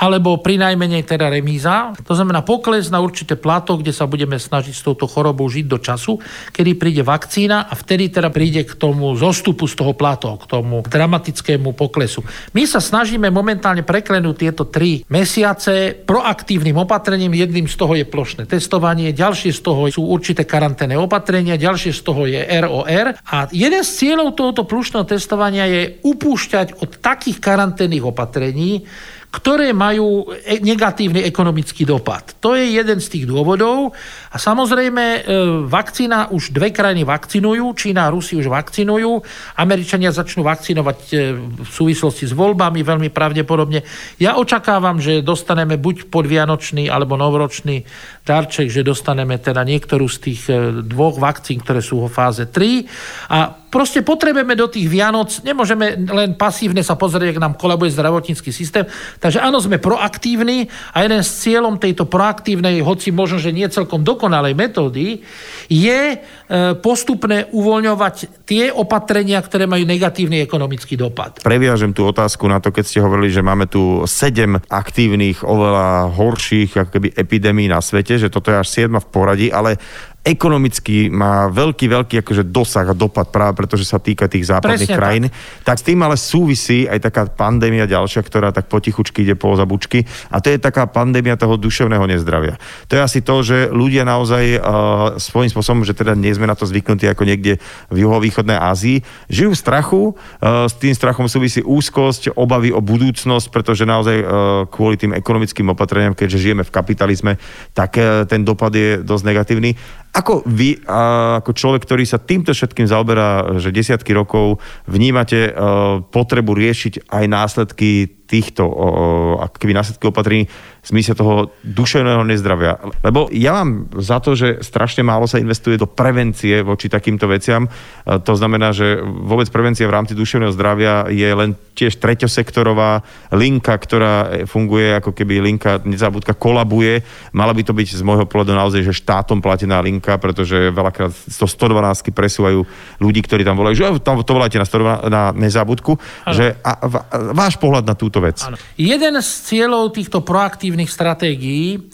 alebo pri najmenej teda remíza. To znamená pokles na určité plato, kde sa budeme snažiť s touto chorobou žiť do času, kedy príde vakcína a vtedy teda príde k tomu zostupu z toho plato, k tomu dramatickému poklesu. My sa snažíme momentálne preklenúť tieto tri mesiace proaktívnym opatrením. Jedným z toho je plošné testovanie, ďalšie z toho sú určité karanténne opatrenia, ďalšie z toho je ROR. A jeden z cieľov tohoto plošného testovania je upúšťať od takých karanténnych opatrení, ktoré majú e, negatívny ekonomický dopad. To je jeden z tých dôvodov. A samozrejme, e, vakcína už dve krajiny vakcinujú, Čína a Rusi už vakcinujú, Američania začnú vakcinovať e, v súvislosti s voľbami veľmi pravdepodobne. Ja očakávam, že dostaneme buď podvianočný alebo novoročný darček, že dostaneme teda niektorú z tých dvoch vakcín, ktoré sú vo fáze 3 a Proste potrebujeme do tých Vianoc, nemôžeme len pasívne sa pozrieť, ak nám kolabuje zdravotnícky systém. Takže áno, sme proaktívni a jeden z cieľom tejto proaktívnej, hoci možno, že nie celkom dokonalej metódy, je e, postupne uvoľňovať tie opatrenia, ktoré majú negatívny ekonomický dopad. Previažem tú otázku na to, keď ste hovorili, že máme tu sedem aktívnych, oveľa horších ako keby epidémií na svete, že toto je až 7 v poradí, ale ekonomicky má veľký, veľký akože dosah a dopad práve pretože sa týka tých západných Presne krajín. Tak. tak s tým ale súvisí aj taká pandémia ďalšia, ktorá tak potichučky ide po zabučky a to je taká pandémia toho duševného nezdravia. To je asi to, že ľudia naozaj uh, svojím spôsobom, že teda nie sme na to zvyknutí ako niekde v juhovýchodnej Ázii, žijú v strachu, uh, s tým strachom súvisí úzkosť, obavy o budúcnosť, pretože naozaj uh, kvôli tým ekonomickým opatreniam, keďže žijeme v kapitalizme, tak uh, ten dopad je dosť negatívny Ako vy, ako človek, ktorý sa týmto všetkým zaoberá, že desiatky rokov, vnímate potrebu riešiť aj následky týchto ako keby následky opatrení v zmysle toho duševného nezdravia. Lebo ja mám za to, že strašne málo sa investuje do prevencie voči takýmto veciam. To znamená, že vôbec prevencia v rámci duševného zdravia je len tiež treťosektorová linka, ktorá funguje ako keby linka nezabudka kolabuje. Mala by to byť z môjho pohľadu naozaj, že štátom platená linka, pretože veľakrát 112 presúvajú ľudí, ktorí tam volajú, že tam to voláte na, 112, na nezabudku. Že, a, a, váš pohľad na túto vec. Ano. Jeden z cieľov týchto proaktívnych stratégií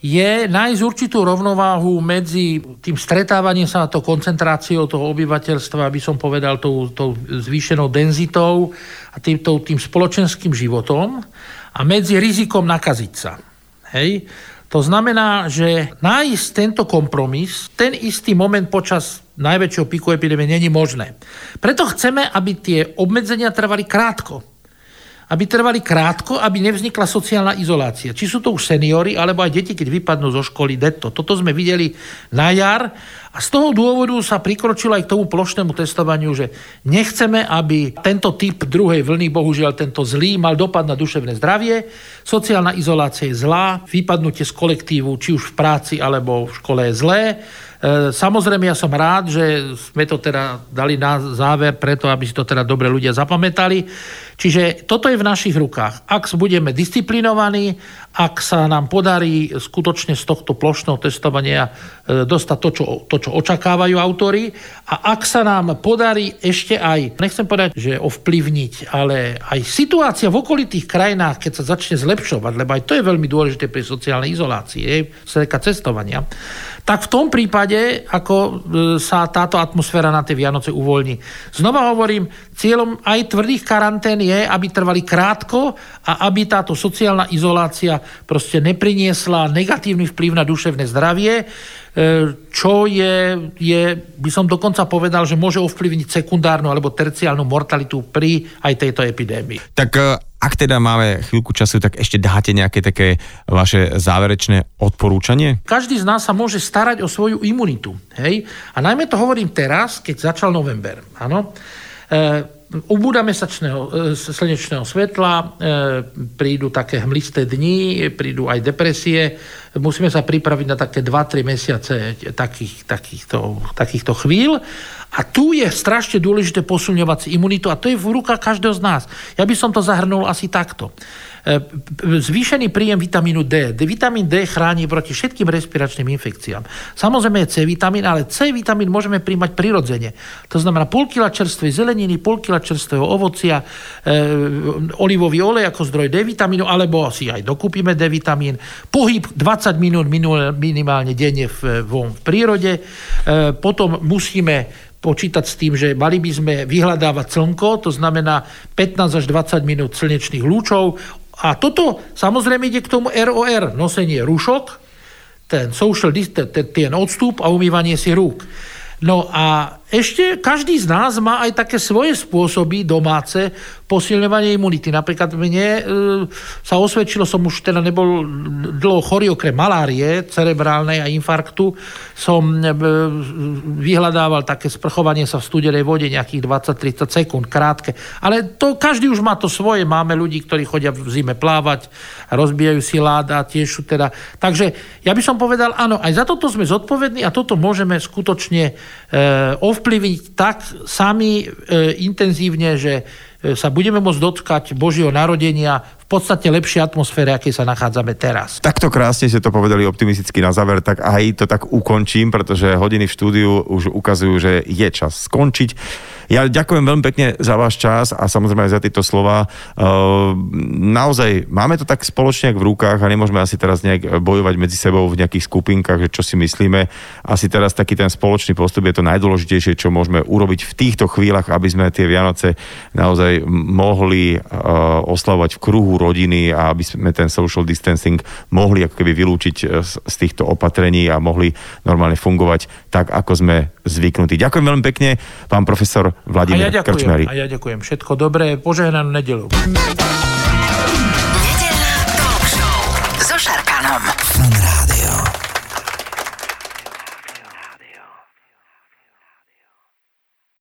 je nájsť určitú rovnováhu medzi tým stretávaním sa a to koncentráciou toho obyvateľstva, aby som povedal, tou, tou zvýšenou denzitou a tým, tým spoločenským životom a medzi rizikom nakaziť sa. Hej? To znamená, že nájsť tento kompromis, ten istý moment počas najväčšieho piku epidémie není možné. Preto chceme, aby tie obmedzenia trvali krátko aby trvali krátko, aby nevznikla sociálna izolácia. Či sú to už seniory, alebo aj deti, keď vypadnú zo školy detto. Toto sme videli na jar a z toho dôvodu sa prikročilo aj k tomu plošnému testovaniu, že nechceme, aby tento typ druhej vlny, bohužiaľ tento zlý, mal dopad na duševné zdravie. Sociálna izolácia je zlá, vypadnutie z kolektívu, či už v práci alebo v škole je zlé E, samozrejme, ja som rád, že sme to teda dali na záver preto, aby si to teda dobre ľudia zapamätali. Čiže toto je v našich rukách. Ak budeme disciplinovaní, ak sa nám podarí skutočne z tohto plošného testovania e, dostať to, čo, to, čo očakávajú autory a ak sa nám podarí ešte aj, nechcem povedať, že ovplyvniť, ale aj situácia v okolitých krajinách, keď sa začne zlepšovať, lebo aj to je veľmi dôležité pri sociálnej izolácii, sa cestovania, tak v tom prípade, ako e, sa táto atmosféra na tie Vianoce uvoľní. Znova hovorím, cieľom aj tvrdých karantén je, aby trvali krátko a aby táto sociálna izolácia proste nepriniesla negatívny vplyv na duševné zdravie, e, čo je, je, by som dokonca povedal, že môže ovplyvniť sekundárnu alebo terciálnu mortalitu pri aj tejto epidémii. Tak e, ak teda máme chvíľku času, tak ešte dáte nejaké také vaše záverečné odporúčanie? Každý z nás sa môže starať o svoju imunitu. Hej? A najmä to hovorím teraz, keď začal november. Áno? E, ubúda mesačného e, slnečného svetla, e, prídu také hmlisté dni, prídu aj depresie. Musíme sa pripraviť na také 2-3 mesiace takých, takýchto, takýchto chvíľ. A tu je strašne dôležité posilňovať si imunitu a to je v rukách každého z nás. Ja by som to zahrnul asi takto. E, zvýšený príjem vitamínu D. Vitamín D chráni proti všetkým respiračným infekciám. Samozrejme je C vitamín, ale C vitamín môžeme príjmať prirodzene. To znamená pol kila čerstvej zeleniny, pol kila čerstvého ovocia, e, olivový olej ako zdroj D vitamínu, alebo si aj dokúpime D vitamín, pohyb 20 minút minimálne denne v, v, v prírode, e, potom musíme počítať s tým, že mali by sme vyhľadávať slnko, to znamená 15 až 20 minút slnečných lúčov, a toto samozrejme ide k tomu ROR, nosenie rušok, ten social distance, ten odstup a umývanie si rúk. No a ešte každý z nás má aj také svoje spôsoby domáce posilňovanie imunity. Napríklad mne e, sa osvedčilo, som už teda nebol dlho chorý okrem malárie, cerebrálnej a infarktu, som e, vyhľadával také sprchovanie sa v studenej vode nejakých 20-30 sekúnd, krátke. Ale to každý už má to svoje. Máme ľudí, ktorí chodia v zime plávať, rozbijajú si láda, tiež teda... Takže ja by som povedal, áno, aj za toto sme zodpovední a toto môžeme skutočne e, ovplyvniť tak sami e, intenzívne, že e, sa budeme môcť dotkať Božieho narodenia podstate lepšej atmosfére, aké sa nachádzame teraz. Takto krásne ste to povedali optimisticky na záver, tak aj to tak ukončím, pretože hodiny v štúdiu už ukazujú, že je čas skončiť. Ja ďakujem veľmi pekne za váš čas a samozrejme aj za tieto slova. Ehm, naozaj, máme to tak spoločne v rukách a nemôžeme asi teraz nejak bojovať medzi sebou v nejakých skupinkách, že čo si myslíme. Asi teraz taký ten spoločný postup je to najdôležitejšie, čo môžeme urobiť v týchto chvíľach, aby sme tie Vianoce naozaj mohli ehm, oslavovať v kruhu rodiny a aby sme ten social distancing mohli ako keby vylúčiť e, z týchto opatrení a mohli normálne fungovať tak, ako sme zvyknutí. Ďakujem veľmi pekne, pán profesor Vladimír a ja ďakujem, Krčmery. A ja ďakujem. Všetko dobré, požehnanú nedelu.